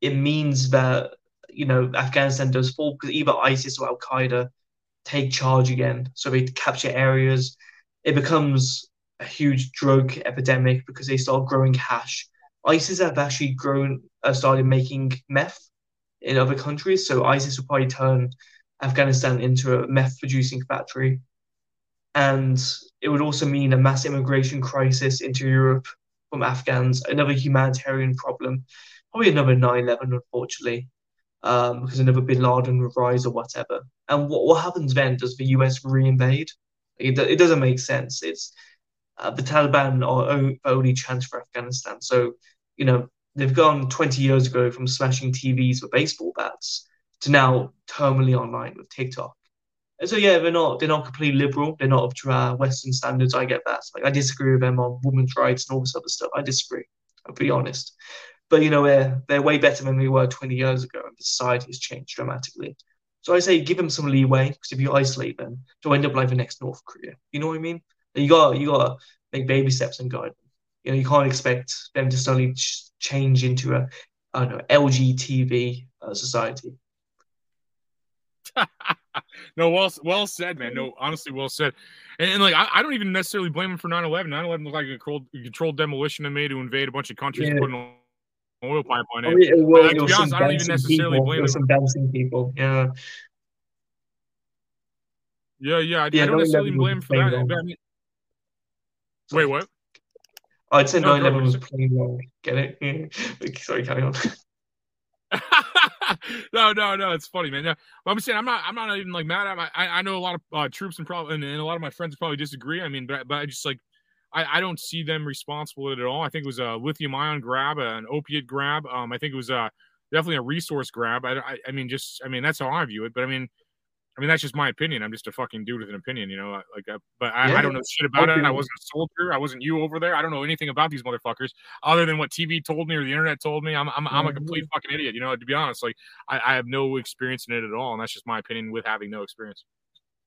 it means that you know Afghanistan does fall because either ISIS or Al Qaeda take charge again, so they capture areas. It becomes a huge drug epidemic because they start growing hash. ISIS have actually grown, uh, started making meth in other countries, so ISIS will probably turn Afghanistan into a meth producing factory. And it would also mean a mass immigration crisis into Europe from Afghans, another humanitarian problem, probably another 9 11, unfortunately, um, because another bin Laden would rise or whatever. And what, what happens then? Does the US reinvade? It, it doesn't make sense. It's uh, the Taliban are the only chance for Afghanistan. So, you know, they've gone 20 years ago from smashing TVs with baseball bats to now terminally online with TikTok. And so yeah, they're not they're not completely liberal. They're not up to our Western standards. I get that. Like I disagree with them on women's rights and all this other stuff. I disagree. I'll be honest. But you know, they're they're way better than we were 20 years ago, and society has changed dramatically. So I say give them some leeway because if you isolate them, they'll end up like the next North Korea. You know what I mean? You got you got to make baby steps and guide them. You know, you can't expect them to suddenly change into a I don't know LGBT uh, society. <laughs> no, well, well said, man. No, honestly, well said. And, and like, I, I, don't even necessarily blame him for 9/11. 9/11 was like a controlled, controlled demolition to me to invade a bunch of countries, yeah. put an oil pipeline in. Yeah, well, like, to be honest, I don't even necessarily people. blame him. Some dancing people, yeah. Yeah, yeah. I, yeah, I don't necessarily blame him for that. Wait, what? I'd say No, 9 11 was plain wrong. Get it? <laughs> Sorry, carry on. <laughs> no, no, no. It's funny, man. No, but I'm saying I'm not. I'm not even like mad at. My, I I know a lot of uh, troops and probably and, and a lot of my friends probably disagree. I mean, but but I just like I, I don't see them responsible at all. I think it was a lithium ion grab, an opiate grab. Um, I think it was uh definitely a resource grab. I, I I mean, just I mean that's how I view it. But I mean. I mean that's just my opinion. I'm just a fucking dude with an opinion, you know. Like, uh, but I, Yeah. I don't know shit about it. I wasn't a soldier. I wasn't you over there. I don't know anything about these motherfuckers other than what TV told me or the internet told me. I'm I'm, I'm a complete fucking idiot. You know, to be honest, like I, I have no experience in it at all, and that's just my opinion with having no experience.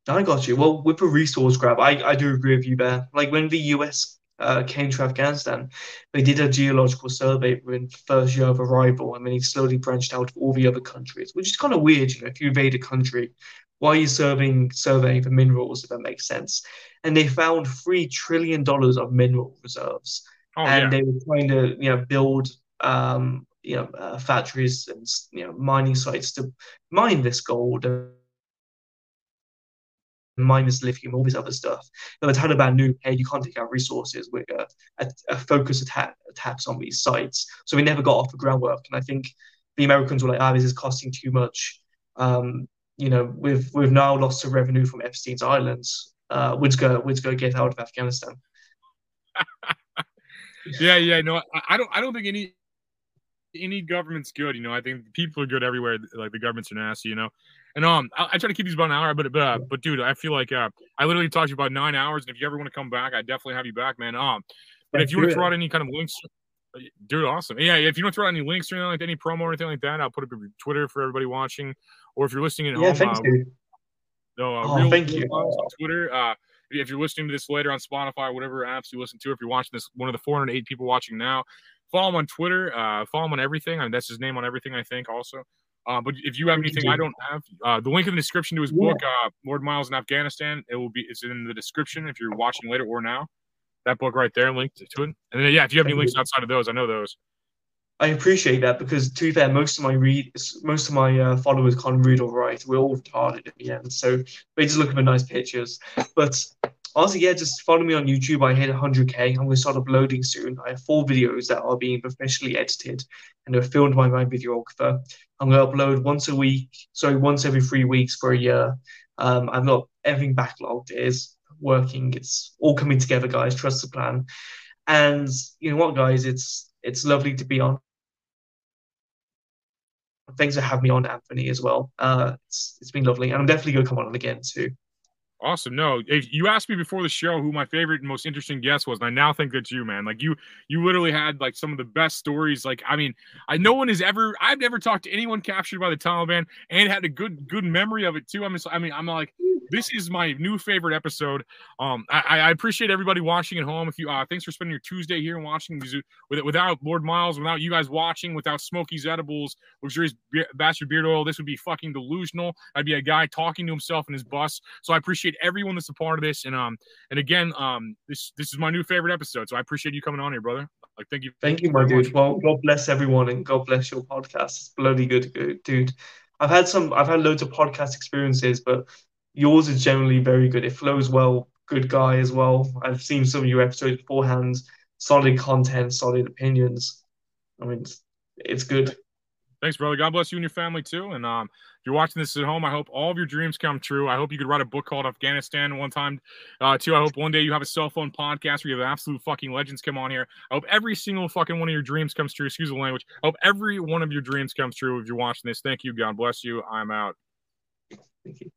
I got you. Well, with a resource grab, I, I do agree with you there. Like when the US uh, came to Afghanistan, they did a geological survey within the first year of arrival, and then he slowly branched out to all the other countries, which is kind of weird. You know, if you invade a country, why are you serving surveying for minerals? If that makes sense. And they found three trillion dollars of mineral reserves, Oh and yeah, they were trying to you know build um, you know uh, factories and you know mining sites to mine this gold and mine this lithium, all this other stuff. But the Taliban knew, hey, you can't take out resources with a, a, a focused attack attacks on these sites, so we never got off the groundwork. And I think the Americans were like, ah, this is costing too much. Um, you know, we've we've now lost the revenue from Epstein's Islands. Uh, we'd go, we'd go get out of Afghanistan. <laughs> yeah, yeah. No, I, I don't. I don't think any any government's good. You know, I think people are good everywhere. Like the governments are nasty. You know, and um, I, I try to keep these about an hour, but but uh, but dude, I feel like uh, I literally talked to you about nine hours, and if you ever want to come back, I definitely have you back, man. Um, but if you want to throw out any kind of links. Dude, awesome. Yeah, if you don't throw out any links or anything like any promo or anything like that, I'll put up your Twitter for everybody watching. Or if you're listening at Yeah, home, thanks, uh, dude. No, uh, Oh, real, thank Real you. On Twitter. Uh, if you're listening to this later on Spotify, whatever apps you listen to, if you're watching this, one of the 408 people watching now, follow him on Twitter. Uh, follow him on everything. I mean, that's his name on everything, I think, also. Uh, but if you have anything. I don't have, uh, the link in the description to his Yeah. book, uh, Lord Miles in Afghanistan, it will be it's in the description if you're watching later or now. That book right there, linked to it. And then yeah, if you have any links outside of those, I know those. I appreciate that because, to be fair, most of my read, most of my uh, followers can't read or write. We're all retarded at the end, so they just look for nice pictures. But honestly, yeah, just follow me on YouTube. I hit 100k. I'm going to start uploading soon. I have four videos that are being professionally edited and they're filmed by my videographer. I'm going to upload once a week, sorry, once every three weeks for a year. Um, I've got everything backlogged. It is working. It's all coming together, guys. Trust the plan. And you know what, guys? It's it's lovely to be on thanks for having me on, Anthony, as well. Uh, it's, it's been lovely, and I'm definitely to come on again too. Awesome. No, if you asked me before the show who my favorite and most interesting guest was, and I now think that's you, man. Like you, you literally had like some of the best stories. Like, I mean, I no one has ever, I've never talked to anyone captured by the Taliban and had a good, good memory of it too. I'm just, I mean, I'm like, this is my new favorite episode. Um, I, I appreciate everybody watching at home. If you, uh, thanks for spending your Tuesday here and watching with, without Lord Miles, without you guys watching, without Smokiez edibles, luxurious be- bastard beard oil. This would be fucking delusional. I'd be a guy talking to himself in his bus. So I appreciate everyone that's a part of this. And um, and again, um, this this is my new favorite episode. So I appreciate you coming on here, brother. Like, thank you. Thank you, my dude. much. Well, God bless everyone, and God bless your podcast. It's bloody good, good, dude. I've had some, I've had loads of podcast experiences, but yours is generally very good. It flows well. Good guy as well. I've seen some of your episodes beforehand. Solid content, solid opinions. I mean, it's, it's good. Thanks, brother. God bless you and your family too. And um, if you're watching this at home, I hope all of your dreams come true. I hope you could write a book called Afghanistan one time. Uh, too. I hope one day you have a cell phone podcast where you have absolute fucking legends come on here. I hope every single fucking one of your dreams comes true. Excuse the language. I hope every one of your dreams comes true if you're watching this. Thank you. God bless you. I'm out. Thank you.